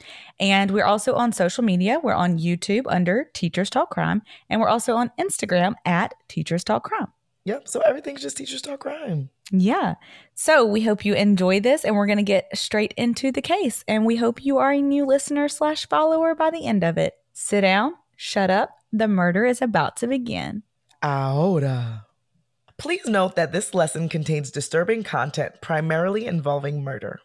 [SPEAKER 8] And we're also on social media. We're on YouTube under Teachers Talk Crime. And we're also on Instagram at Teachers Talk Crime.
[SPEAKER 7] Yep. So everything's just Teachers Talk Crime.
[SPEAKER 8] Yeah. So we hope you enjoy this and we're going to get straight into the case. And we hope you are a new listener slash follower by the end of it. Sit down, shut up. The murder is about to begin.
[SPEAKER 7] Ahora. Please note that this lesson contains disturbing content primarily involving murder.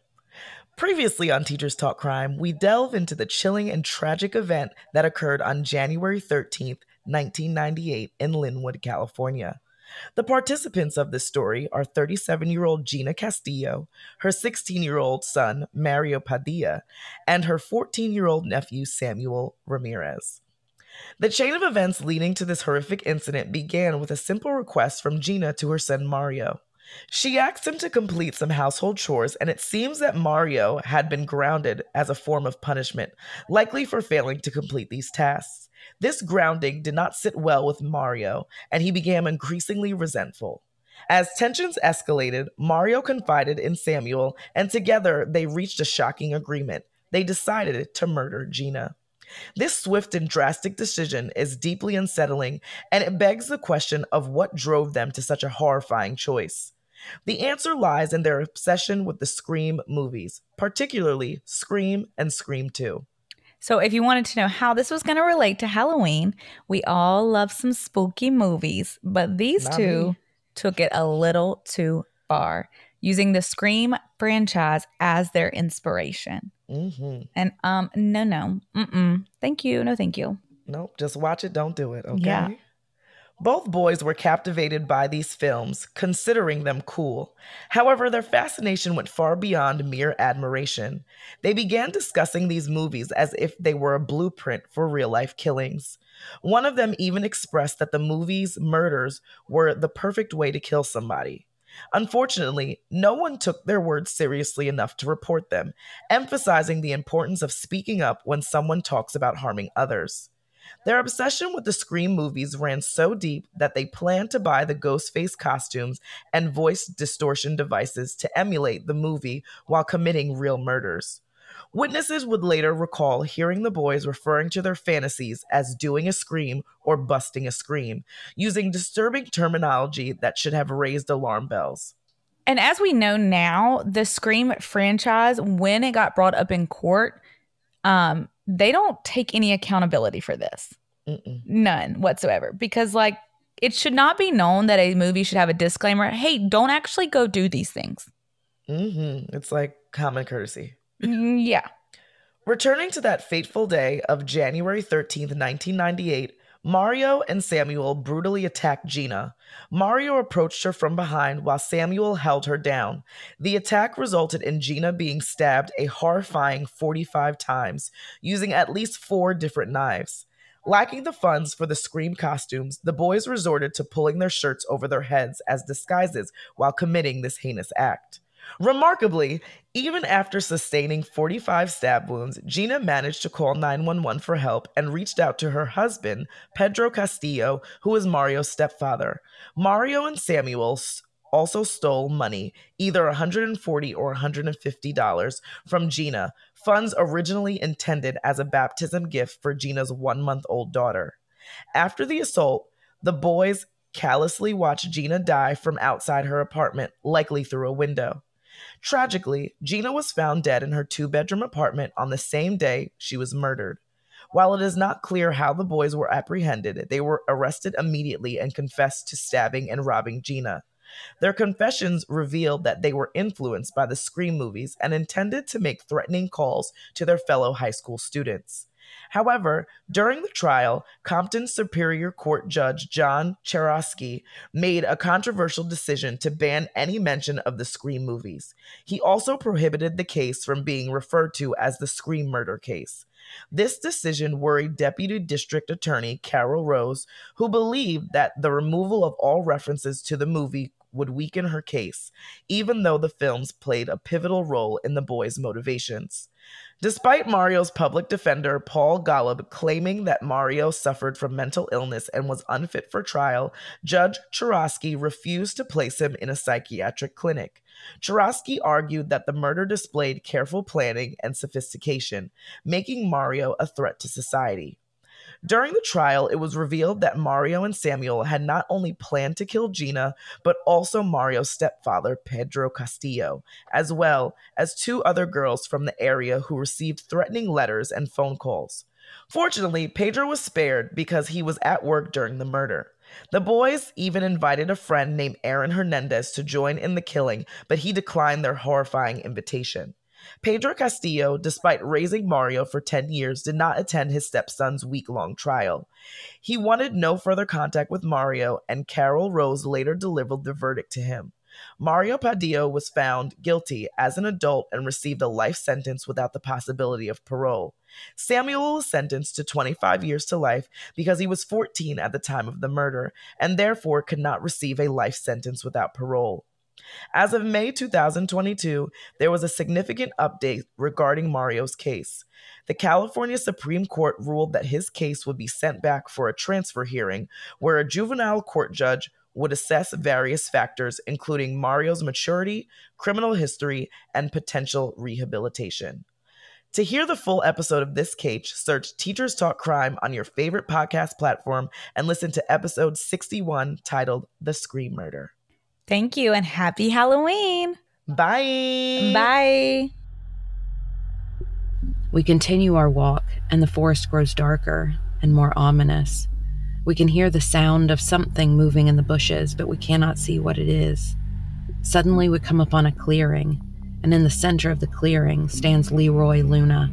[SPEAKER 7] Previously on Teachers Talk Crime, we delve into the chilling and tragic event that occurred on January 13th, 1998, in Lynwood, California. The participants of this story are 37 year old Gina Castillo, her 16 year old son, Mario Padilla, and her 14 year old nephew, Samuel Ramirez. The chain of events leading to this horrific incident began with a simple request from Gina to her son Mario. She asked him to complete some household chores, and it seems that Mario had been grounded as a form of punishment, likely for failing to complete these tasks. This grounding did not sit well with Mario, and he became increasingly resentful. As tensions escalated, Mario confided in Samuel, and together they reached a shocking agreement. They decided to murder Gina. This swift and drastic decision is deeply unsettling, and it begs the question of what drove them to such a horrifying choice. The answer lies in their obsession with the Scream movies, particularly Scream and Scream 2.
[SPEAKER 8] So, if you wanted to know how this was going to relate to Halloween, we all love some spooky movies, but these Not two me. took it a little too far, using the Scream franchise as their inspiration. Mm-hmm. And um, no, no, mm-mm. thank you, no, thank you.
[SPEAKER 7] Nope, just watch it, don't do it. Okay. Yeah. Both boys were captivated by these films, considering them cool. However, their fascination went far beyond mere admiration. They began discussing these movies as if they were a blueprint for real life killings. One of them even expressed that the movie's murders were the perfect way to kill somebody. Unfortunately, no one took their words seriously enough to report them, emphasizing the importance of speaking up when someone talks about harming others. Their obsession with the Scream movies ran so deep that they planned to buy the Ghostface costumes and voice distortion devices to emulate the movie while committing real murders. Witnesses would later recall hearing the boys referring to their fantasies as doing a scream or busting a scream, using disturbing terminology that should have raised alarm bells.
[SPEAKER 8] And as we know now, the Scream franchise, when it got brought up in court, um, they don't take any accountability for this. Mm-mm. None whatsoever. Because, like, it should not be known that a movie should have a disclaimer hey, don't actually go do these things.
[SPEAKER 7] Mm-hmm. It's like common courtesy.
[SPEAKER 8] Mm, yeah.
[SPEAKER 7] Returning to that fateful day of January 13th, 1998, Mario and Samuel brutally attacked Gina. Mario approached her from behind while Samuel held her down. The attack resulted in Gina being stabbed a horrifying 45 times, using at least four different knives. Lacking the funds for the Scream costumes, the boys resorted to pulling their shirts over their heads as disguises while committing this heinous act. Remarkably, even after sustaining 45 stab wounds, Gina managed to call 911 for help and reached out to her husband, Pedro Castillo, who was Mario's stepfather. Mario and Samuel also stole money, either 140 or 150 dollars, from Gina, funds originally intended as a baptism gift for Gina's one month old daughter. After the assault, the boys callously watched Gina die from outside her apartment, likely through a window. Tragically, Gina was found dead in her two bedroom apartment on the same day she was murdered. While it is not clear how the boys were apprehended, they were arrested immediately and confessed to stabbing and robbing Gina. Their confessions revealed that they were influenced by the Scream movies and intended to make threatening calls to their fellow high school students. However, during the trial, Compton Superior Court Judge John Cheroske made a controversial decision to ban any mention of the Scream movies. He also prohibited the case from being referred to as the Scream murder case. This decision worried Deputy District Attorney Carol Rose, who believed that the removal of all references to the movie would weaken her case, even though the films played a pivotal role in the boy's motivations. Despite Mario's public defender, Paul Golub, claiming that Mario suffered from mental illness and was unfit for trial, Judge Cheroske refused to place him in a psychiatric clinic. Cheroske argued that the murder displayed careful planning and sophistication, making Mario a threat to society. During the trial, it was revealed that Mario and Samuel had not only planned to kill Gina, but also Mario's stepfather, Pedro Castillo, as well as two other girls from the area who received threatening letters and phone calls. Fortunately, Pedro was spared because he was at work during the murder. The boys even invited a friend named Aaron Hernandez to join in the killing, but he declined their horrifying invitation. Pedro Castillo, despite raising Mario for 10 years, did not attend his stepson's week long trial. He wanted no further contact with Mario, and Carol Rose later delivered the verdict to him. Mario Padilla was found guilty as an adult and received a life sentence without the possibility of parole. Samuel was sentenced to 25 years to life because he was 14 at the time of the murder and therefore could not receive a life sentence without parole. As of May 2022, there was a significant update regarding Mario's case. The California Supreme Court ruled that his case would be sent back for a transfer hearing where a juvenile court judge would assess various factors, including Mario's maturity, criminal history, and potential rehabilitation. To hear the full episode of this case, search Teachers Talk Crime on your favorite podcast platform and listen to episode 61 titled The Scream Murder.
[SPEAKER 8] Thank you and happy Halloween.
[SPEAKER 7] Bye.
[SPEAKER 8] Bye.
[SPEAKER 1] We continue our walk, and the forest grows darker and more ominous. We can hear the sound of something moving in the bushes, but we cannot see what it is. Suddenly, we come upon a clearing, and in the center of the clearing stands Leroy Luna.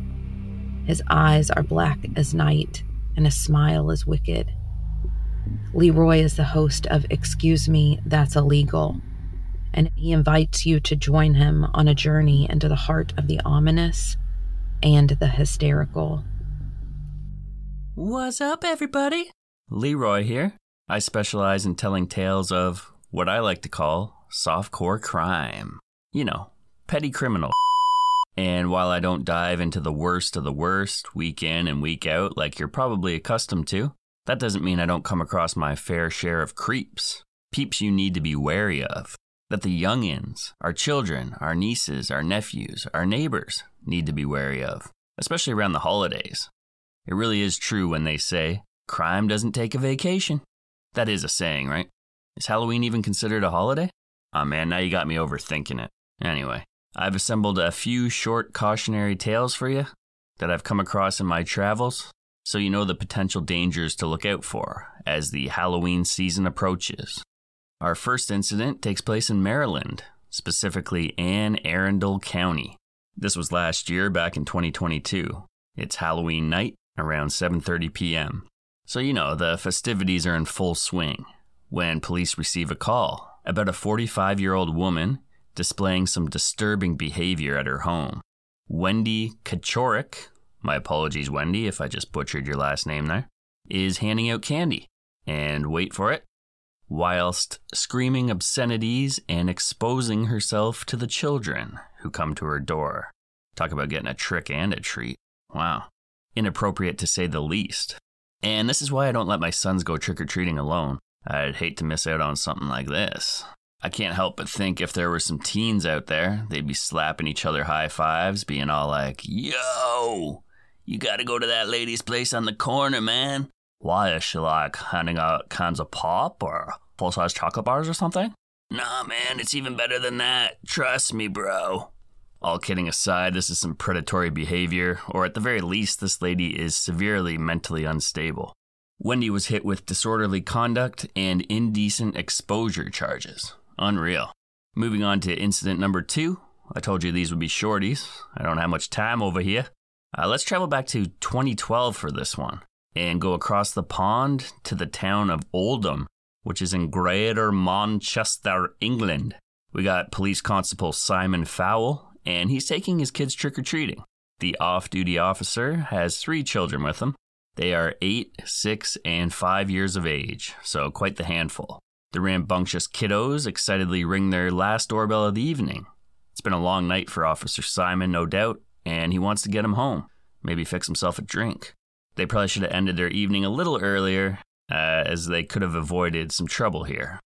[SPEAKER 1] His eyes are black as night, and his smile is wicked. Leroy is the host of Excuse Me, That's Illegal, and he invites you to join him on a journey into the heart of the ominous and the hysterical.
[SPEAKER 9] What's up, everybody? Leroy here. I specialize in telling tales of what I like to call softcore crime. You know, petty criminal. And while I don't dive into the worst of the worst week in and week out like you're probably accustomed to, that doesn't mean I don't come across my fair share of creeps, peeps you need to be wary of, that the youngins, our children, our nieces, our nephews, our neighbors need to be wary of, especially around the holidays. It really is true when they say, crime doesn't take a vacation. That is a saying, right? Is Halloween even considered a holiday? Oh man, now you got me overthinking it. Anyway, I've assembled a few short cautionary tales for you that I've come across in my travels so you know the potential dangers to look out for as the Halloween season approaches. Our first incident takes place in Maryland, specifically Anne Arundel County. This was last year back in 2022. It's Halloween night around 7:30 p.m. So you know the festivities are in full swing when police receive a call about a 45-year-old woman displaying some disturbing behavior at her home. Wendy Kachorik my apologies, Wendy, if I just butchered your last name there, is handing out candy. And wait for it, whilst screaming obscenities and exposing herself to the children who come to her door. Talk about getting a trick and a treat. Wow. Inappropriate to say the least. And this is why I don't let my sons go trick or treating alone. I'd hate to miss out on something like this. I can't help but think if there were some teens out there, they'd be slapping each other high fives, being all like, Yo, you gotta go to that lady's place on the corner, man. Why is she like handing out cans of pop or Full size chocolate bars or something? Nah, man, it's even better than that. Trust me, bro. All kidding aside, this is some predatory behavior, or at the very least, this lady is severely mentally unstable. Wendy was hit with disorderly conduct and indecent exposure charges. Unreal. Moving on to incident number two. I told you these would be shorties. I don't have much time over here. Uh, let's travel back to 2012 for this one and go across the pond to the town of Oldham, which is in Greater Manchester, England. We got police constable Simon Fowle, and he's taking his kids trick or treating. The off duty officer has three children with him. They are eight, six, and five years of age, so quite the handful. The rambunctious kiddos excitedly ring their last doorbell of the evening. It's been a long night for Officer Simon, no doubt, and he wants to get him home, maybe fix himself a drink. They probably should have ended their evening a little earlier, uh, as they could have avoided some trouble here.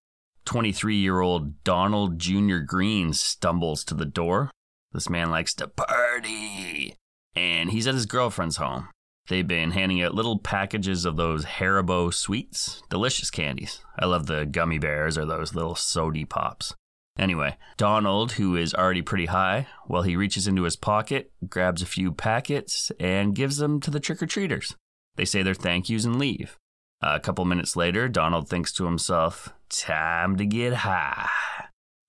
[SPEAKER 9] 23 year old Donald Jr. Green stumbles to the door. This man likes to party, and he's at his girlfriend's home. They've been handing out little packages of those Haribo sweets, delicious candies. I love the gummy bears or those little sody pops. Anyway, Donald, who is already pretty high, well, he reaches into his pocket, grabs a few packets, and gives them to the trick or treaters. They say their thank yous and leave. A couple minutes later, Donald thinks to himself, Time to get high.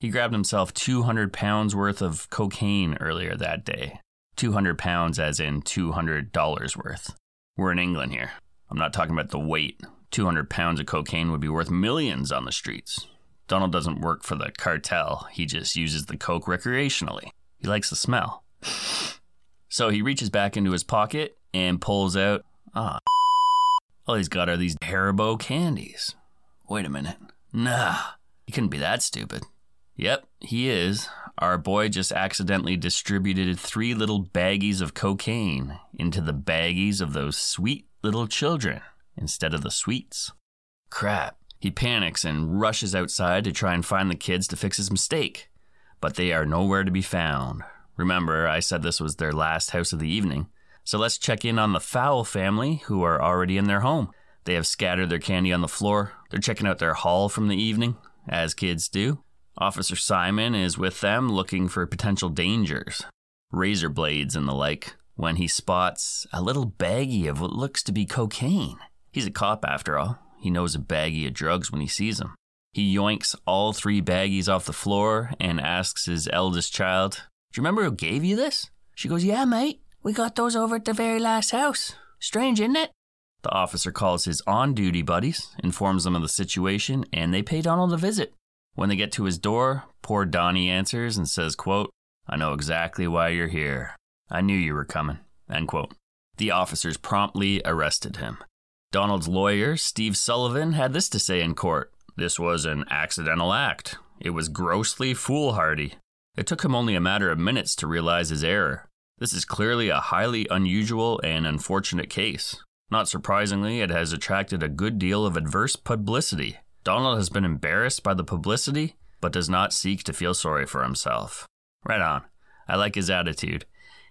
[SPEAKER 9] He grabbed himself 200 pounds worth of cocaine earlier that day. 200 pounds, as in $200 worth. We're in England here. I'm not talking about the weight. 200 pounds of cocaine would be worth millions on the streets. Donald doesn't work for the cartel, he just uses the coke recreationally. He likes the smell. So he reaches back into his pocket and pulls out, ah, all he's got are these Haribo candies. Wait a minute. Nah, he couldn't be that stupid. Yep, he is. Our boy just accidentally distributed three little baggies of cocaine into the baggies of those sweet little children instead of the sweets. Crap. He panics and rushes outside to try and find the kids to fix his mistake, but they are nowhere to be found. Remember, I said this was their last house of the evening, so let's check in on the Fowle family who are already in their home. They have scattered their candy on the floor. They're checking out their haul from the evening, as kids do. Officer Simon is with them looking for potential dangers, razor blades and the like, when he spots a little baggie of what looks to be cocaine. He's a cop after all. He knows a baggie of drugs when he sees them. He yoinks all three baggies off the floor and asks his eldest child, Do you remember who gave you this? She goes, Yeah, mate. We got those over at the very last house. Strange, isn't it? The officer calls his on duty buddies, informs them of the situation, and they pay Donald a visit. When they get to his door, poor Donnie answers and says, quote, I know exactly why you're here. I knew you were coming. End quote. The officers promptly arrested him. Donald's lawyer, Steve Sullivan, had this to say in court. This was an accidental act. It was grossly foolhardy. It took him only a matter of minutes to realize his error. This is clearly a highly unusual and unfortunate case. Not surprisingly, it has attracted a good deal of adverse publicity. Donald has been embarrassed by the publicity, but does not seek to feel sorry for himself. Right on. I like his attitude.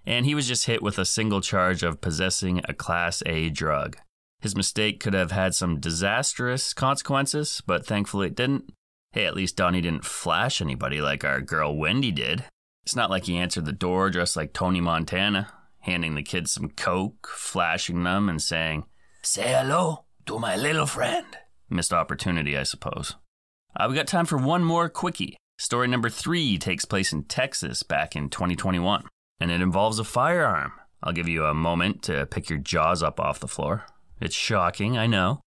[SPEAKER 9] And he was just hit with a single charge of possessing a Class A drug. His mistake could have had some disastrous consequences, but thankfully it didn't. Hey, at least Donnie didn't flash anybody like our girl Wendy did. It's not like he answered the door dressed like Tony Montana, handing the kids some coke, flashing them, and saying, Say hello to my little friend. Missed opportunity, I suppose. Uh, we got time for one more quickie. Story number three takes place in Texas back in 2021, and it involves a firearm. I'll give you a moment to pick your jaws up off the floor. It's shocking, I know.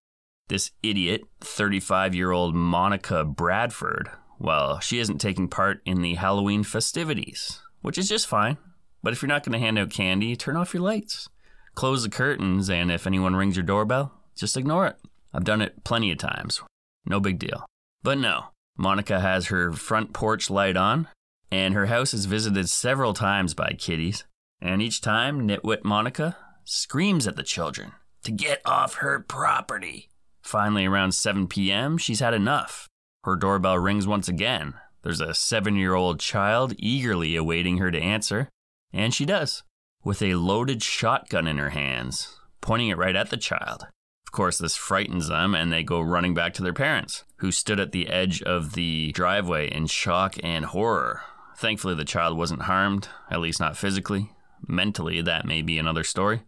[SPEAKER 9] This idiot, 35 year old Monica Bradford, well, she isn't taking part in the Halloween festivities, which is just fine. But if you're not going to hand out candy, turn off your lights. Close the curtains, and if anyone rings your doorbell, just ignore it. I've done it plenty of times. No big deal. But no, Monica has her front porch light on, and her house is visited several times by kiddies. And each time, nitwit Monica screams at the children to get off her property. Finally, around 7 p.m., she's had enough. Her doorbell rings once again. There's a seven year old child eagerly awaiting her to answer, and she does, with a loaded shotgun in her hands, pointing it right at the child Of course, this frightens them and they go running back to their parents, who stood at the edge of the driveway in shock and horror. Thankfully, the child wasn't harmed, at least not physically. Mentally, that may be another story.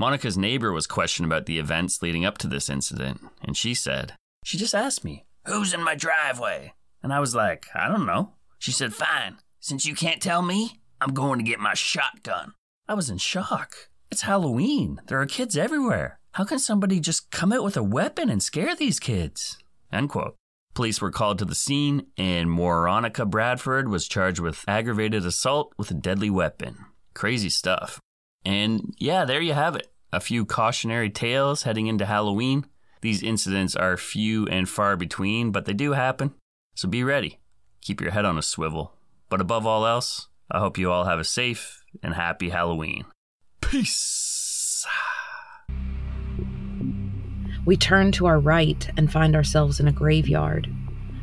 [SPEAKER 9] Monica's neighbor was questioned about the events leading up to this incident, and she said, She just asked me, Who's in my driveway? And I was like, I don't know. She said, Fine, since you can't tell me, I'm going to get my shotgun. I was in shock. It's Halloween. There are kids everywhere. How can somebody just come out with a weapon and scare these kids? End quote. Police were called to the scene, and Moronica Bradford was charged with aggravated assault with a deadly weapon. Crazy stuff. And yeah, there you have it. A few cautionary tales heading into Halloween. These incidents are few and far between, but they do happen. So be ready. Keep your head on a swivel. But above all else, I hope you all have a safe and happy Halloween. Peace.
[SPEAKER 1] We turn to our right and find ourselves in a graveyard.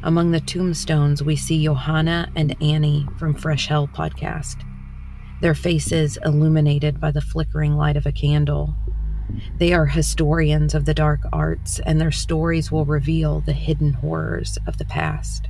[SPEAKER 1] Among the tombstones, we see Johanna and Annie from Fresh Hell podcast, their faces illuminated by the flickering light of a candle. They are historians of the dark arts, and their stories will reveal the hidden horrors of the past.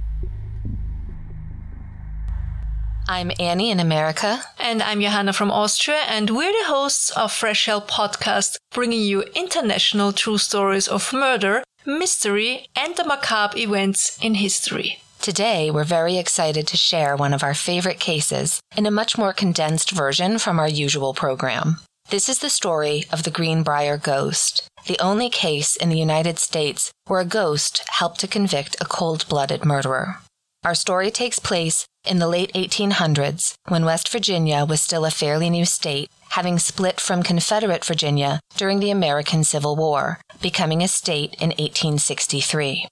[SPEAKER 10] I'm Annie in America.
[SPEAKER 11] And I'm Johanna from Austria, and we're the hosts of Fresh Hell podcast, bringing you international true stories of murder, mystery, and the macabre events in history.
[SPEAKER 10] Today, we're very excited to share one of our favorite cases in a much more condensed version from our usual program. This is the story of the Greenbrier Ghost, the only case in the United States where a ghost helped to convict a cold blooded murderer. Our story takes place in the late 1800s when West Virginia was still a fairly new state, having split from Confederate Virginia during the American Civil War, becoming a state in 1863.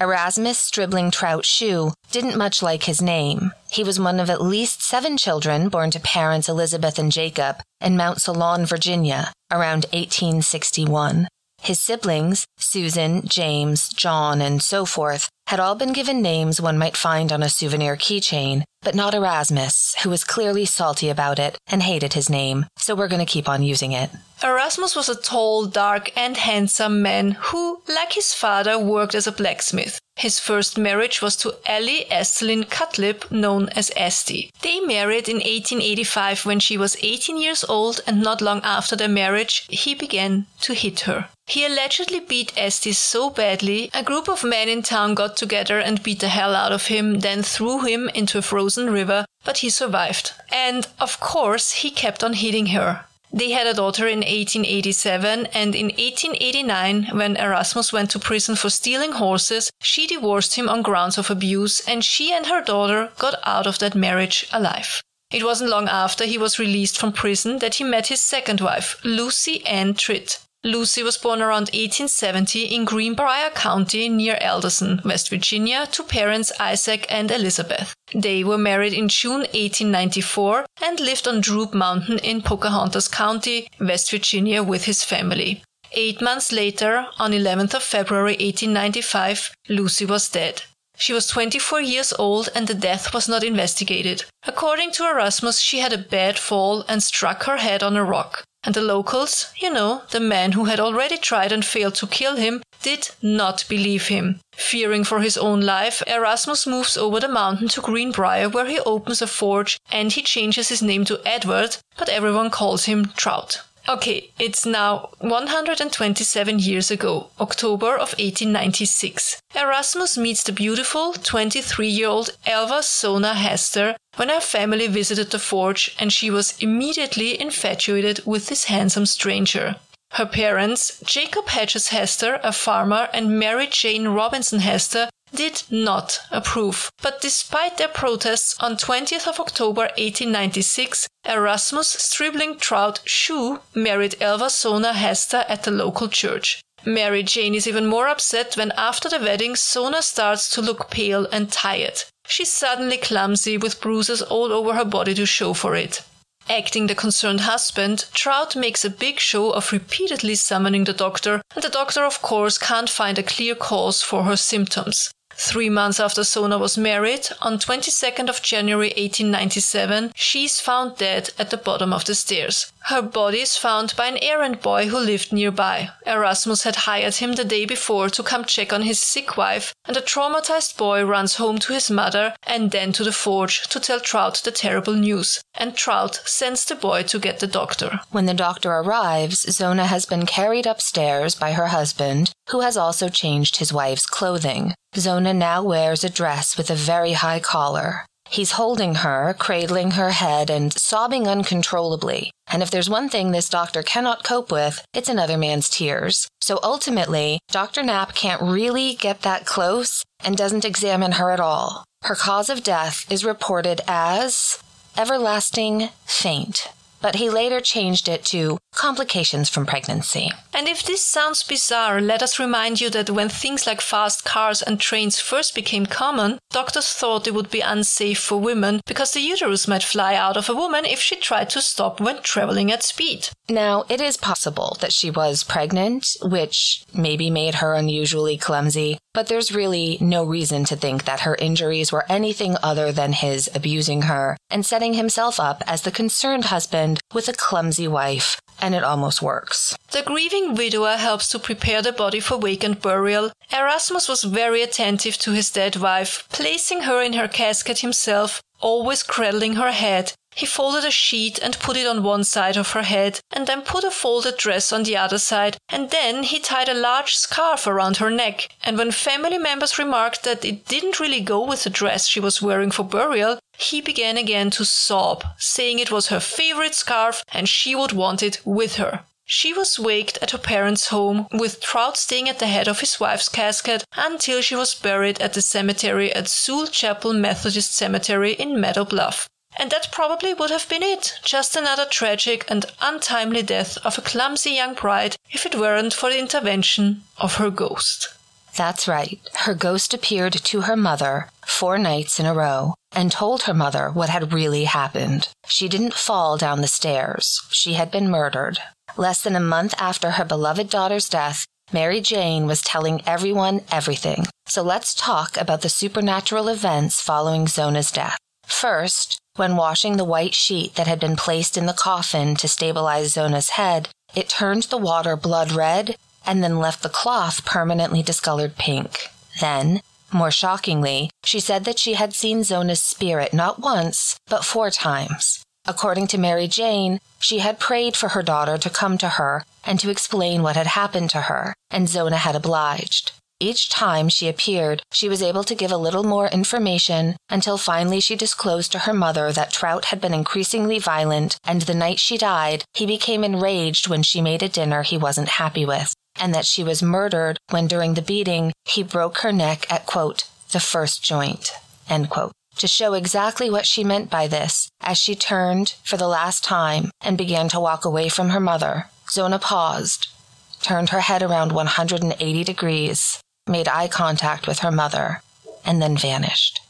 [SPEAKER 10] Erasmus Stribling Trout Shue didn't much like his name. He was one of at least seven children born to parents Elizabeth and Jacob in Mount Solon, Virginia, around 1861. His siblings, Susan, James, John, and so forth, had all been given names one might find on a souvenir keychain, but not Erasmus, who was clearly salty about it and hated his name, so we're going to keep on using it.
[SPEAKER 11] Erasmus was a tall, dark, and handsome man who, like his father, worked as a blacksmith. His first marriage was to Ellie Estelin Cutlip, known as Esty. They married in 1885 when she was 18 years old, and not long after their marriage, he began to hit her. He allegedly beat Esty so badly, a group of men in town got together and beat the hell out of him, then threw him into a frozen river, but he survived. And, of course, he kept on hitting her. They had a daughter in 1887, and in 1889, when Erasmus went to prison for stealing horses, she divorced him on grounds of abuse, and she and her daughter got out of that marriage alive. It wasn't long after he was released from prison that he met his second wife, Lucy Ann Tritt. Lucy was born around 1870 in Greenbrier County near Alderson, West Virginia, to parents Isaac and Elizabeth. They were married in June 1894 and lived on Droop Mountain in Pocahontas County, West Virginia, with his family. Eight months later, on 11th of February 1895, Lucy was dead. She was 24 years old and the death was not investigated. According to Erasmus, she had a bad fall and struck her head on a rock. And the locals, you know, the men who had already tried and failed to kill him, did not believe him. Fearing for his own life, Erasmus moves over the mountain to Greenbrier where he opens a forge and he changes his name to Edward, but everyone calls him Trout. Okay, it's now 127 years ago, October of 1896. Erasmus meets the beautiful 23 year old Elva Zona Heaster when her family visited the forge and she was immediately infatuated with this handsome stranger. Her parents, Jacob Hedges Heaster, a farmer, and Mary Jane Robinson Heaster, did not approve. But despite their protests, on 20th of October 1896, Erasmus Stribling Trout Shue married Elva Zona Heaster at the local church. Mary Jane is even more upset when after the wedding Zona starts to look pale and tired. She's suddenly clumsy with bruises all over her body to show for it. Acting the concerned husband, Trout makes a big show of repeatedly summoning the doctor, and the doctor, of course, can't find a clear cause for her symptoms. Three months after Zona was married, on 22nd of January 1897, she is found dead at the bottom of the stairs. Her body is found by an errand boy who lived nearby. Erasmus had hired him the day before to come check on his sick wife, and the traumatized boy runs home to his mother and then to the forge to tell Trout the terrible news. And Trout sends the boy to get the doctor.
[SPEAKER 10] When the doctor arrives, Zona has been carried upstairs by her husband, who has also changed his wife's clothing. Zona now wears a dress with a very high collar. He's holding her, cradling her head, and sobbing uncontrollably. And if there's one thing this doctor cannot cope with, it's another man's tears. So ultimately, Dr. Knapp can't really get that close and doesn't examine her at all. Her cause of death is reported as everlasting faint but he later changed it to complications from pregnancy.
[SPEAKER 11] And if this sounds bizarre, let us remind you that when things like fast cars and trains first became common, doctors thought it would be unsafe for women because the uterus might fly out of a woman if she tried to stop when traveling at speed.
[SPEAKER 10] Now, it is possible that she was pregnant, which maybe made her unusually clumsy, but there's really no reason to think that her injuries were anything other than his abusing her and setting himself up as the concerned husband with a clumsy wife, and it almost works.
[SPEAKER 11] The grieving widower helps to prepare the body for wake and burial. Erasmus was very attentive to his dead wife, placing her in her casket himself, always cradling her head, he folded a sheet and put it on one side of her head, and then put a folded dress on the other side, and then he tied a large scarf around her neck. And when family members remarked that it didn't really go with the dress she was wearing for burial, he began again to sob, saying it was her favorite scarf and she would want it with her. She was waked at her parents' home, with Trout staying at the head of his wife's casket until she was buried at the cemetery at Soule Chapel Methodist Cemetery in Meadow Bluff. And that probably would have been it. Just another tragic and untimely death of a clumsy young bride if it weren't for the intervention of her ghost.
[SPEAKER 10] That's right. Her ghost appeared to her mother four nights in a row and told her mother what had really happened. She didn't fall down the stairs. She had been murdered. Less than a month after her beloved daughter's death, Mary Jane was telling everyone everything. So let's talk about the supernatural events following Zona's death. First, when washing the white sheet that had been placed in the coffin to stabilize Zona's head, it turned the water blood red and then left the cloth permanently discolored pink. Then, more shockingly, she said that she had seen Zona's spirit not once, but four times. According to Mary Jane, she had prayed for her daughter to come to her and to explain what had happened to her, and Zona had obliged. Each time she appeared, she was able to give a little more information until finally she disclosed to her mother that Trout had been increasingly violent, and the night she died, he became enraged when she made a dinner he wasn't happy with, and that she was murdered when during the beating he broke her neck at, quote, the first joint, end quote. To show exactly what she meant by this, as she turned for the last time and began to walk away from her mother, Zona paused, turned her head around 180 degrees, made eye contact with her mother, and then vanished.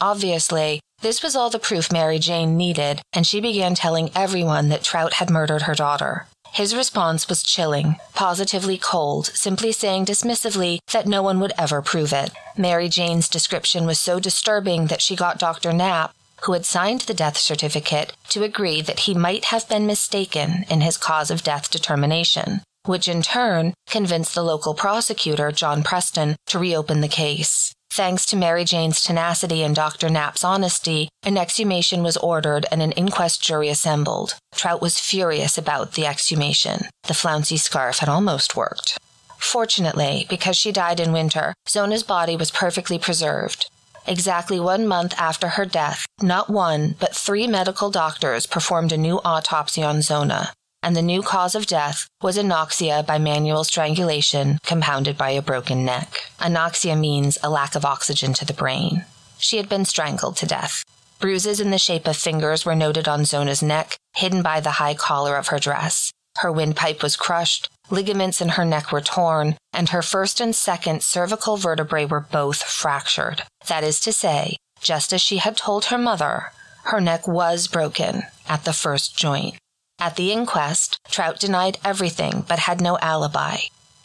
[SPEAKER 10] Obviously, this was all the proof Mary Jane needed, and she began telling everyone that Trout had murdered her daughter. His response was chilling, positively cold, simply saying dismissively that no one would ever prove it. Mary Jane's description was so disturbing that she got Dr. Knapp, who had signed the death certificate, to agree that he might have been mistaken in his cause of death determination which in turn convinced the local prosecutor, John Preston, to reopen the case. Thanks to Mary Jane's tenacity and Dr. Knapp's honesty, an exhumation was ordered and an inquest jury assembled. Trout was furious about the exhumation. The flouncy scarf had almost worked. Fortunately, because she died in winter, Zona's body was perfectly preserved. Exactly one month after her death, not one, but three medical doctors performed a new autopsy on Zona and the new cause of death was anoxia by manual strangulation compounded by a broken neck. Anoxia means a lack of oxygen to the brain. She had been strangled to death. Bruises in the shape of fingers were noted on Zona's neck, hidden by the high collar of her dress. Her windpipe was crushed, ligaments in her neck were torn, and her first and second cervical vertebrae were both fractured. That is to say, just as she had told her mother, her neck was broken at the first joint. At the inquest, Trout denied everything but had no alibi.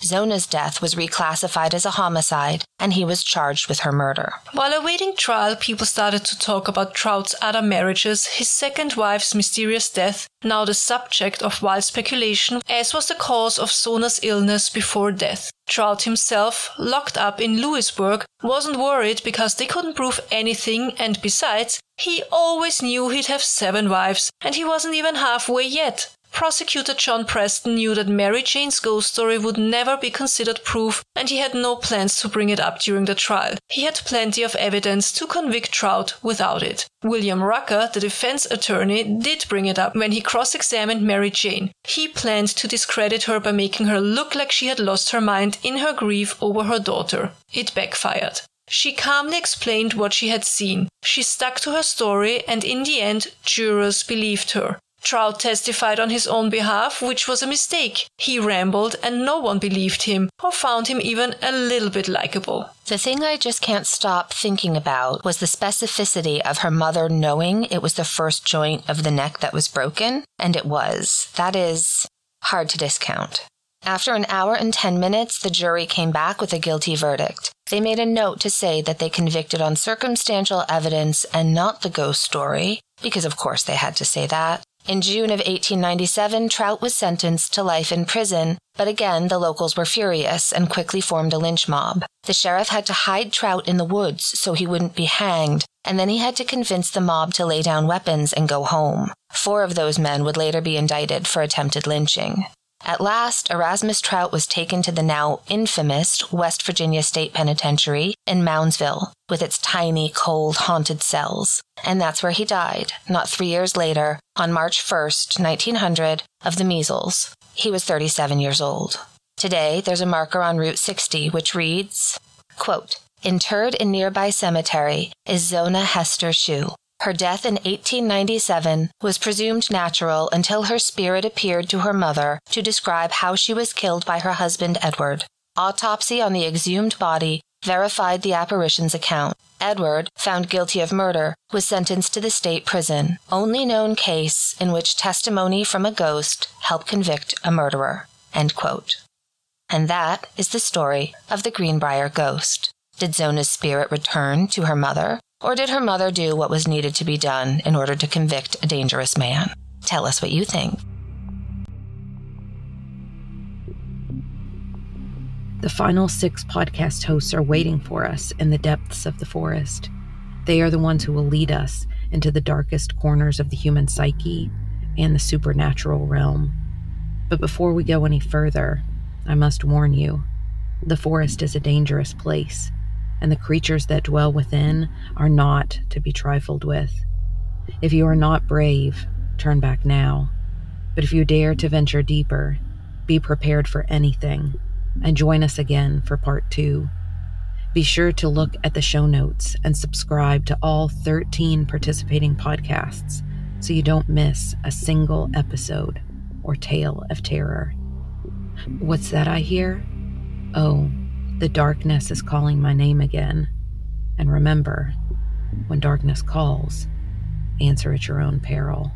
[SPEAKER 10] Zona's death was reclassified as a homicide, and he was charged with her murder.
[SPEAKER 11] While awaiting trial, people started to talk about Trout's other marriages, his second wife's mysterious death, now the subject of wild speculation, as was the cause of Zona's illness before death. Trout himself, locked up in Lewisburg, wasn't worried because they couldn't prove anything, and besides, he always knew he'd have seven wives, and he wasn't even halfway yet. Prosecutor John Preston knew that Mary Jane's ghost story would never be considered proof, and he had no plans to bring it up during the trial. He had plenty of evidence to convict Trout without it. William Rucker, the defense attorney, did bring it up when he cross examined Mary Jane. He planned to discredit her by making her look like she had lost her mind in her grief over her daughter. It backfired. She calmly explained what she had seen. She stuck to her story, and in the end, jurors believed her. Trout testified on his own behalf, which was a mistake. He rambled and no one believed him or found him even a little bit likable.
[SPEAKER 10] The thing I just can't stop thinking about was the specificity of her mother knowing it was the first joint of the neck that was broken, and it was. That is hard to discount. After an hour and 10 minutes, the jury came back with a guilty verdict. They made a note to say that they convicted on circumstantial evidence and not the ghost story, because of course they had to say that. In June of 1897, Trout was sentenced to life in prison, but again the locals were furious and quickly formed a lynch mob. The sheriff had to hide Trout in the woods so he wouldn't be hanged, and then he had to convince the mob to lay down weapons and go home. Four of those men would later be indicted for attempted lynching. At last, Erasmus Trout was taken to the now infamous West Virginia State Penitentiary in Moundsville with its tiny, cold, haunted cells. And that's where he died, not three years later, on March 1st, 1900, of the measles. He was 37 years old. Today, there's a marker on Route 60 which reads, quote, Interred in nearby cemetery is Zona Heaster Shue, her death in 1897 was presumed natural until her spirit appeared to her mother to describe how she was killed by her husband Edward. Autopsy on the exhumed body verified the apparition's account. Edward, found guilty of murder, was sentenced to the state prison, only known case in which testimony from a ghost helped convict a murderer. And that is the story of the Greenbrier ghost. Did Zona's spirit return to her mother, or did her mother do what was needed to be done in order to convict a dangerous man? Tell us what you think.
[SPEAKER 12] The final six podcast hosts are waiting for us in the depths of the forest. They are the ones who will lead us into the darkest corners of the human psyche and the supernatural realm. But before we go any further, I must warn you the forest is a dangerous place and the creatures that dwell within are not to be trifled with. If you are not brave, turn back now. But if you dare to venture deeper, be prepared for anything, and join us again for part two. Be sure to look at the show notes and subscribe to all 13 participating podcasts so you don't miss a single episode or tale of terror. What's that I hear? Oh, the darkness is calling my name again. And remember, when darkness calls, answer at your own peril.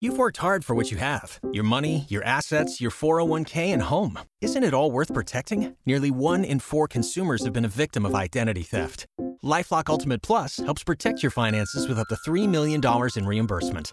[SPEAKER 6] You've worked hard for what you have your money, your assets, your 401k, and home. Isn't it all worth protecting? Nearly one in four consumers have been a victim of identity theft. LifeLock Ultimate Plus helps protect your finances with up to $3 million in reimbursement.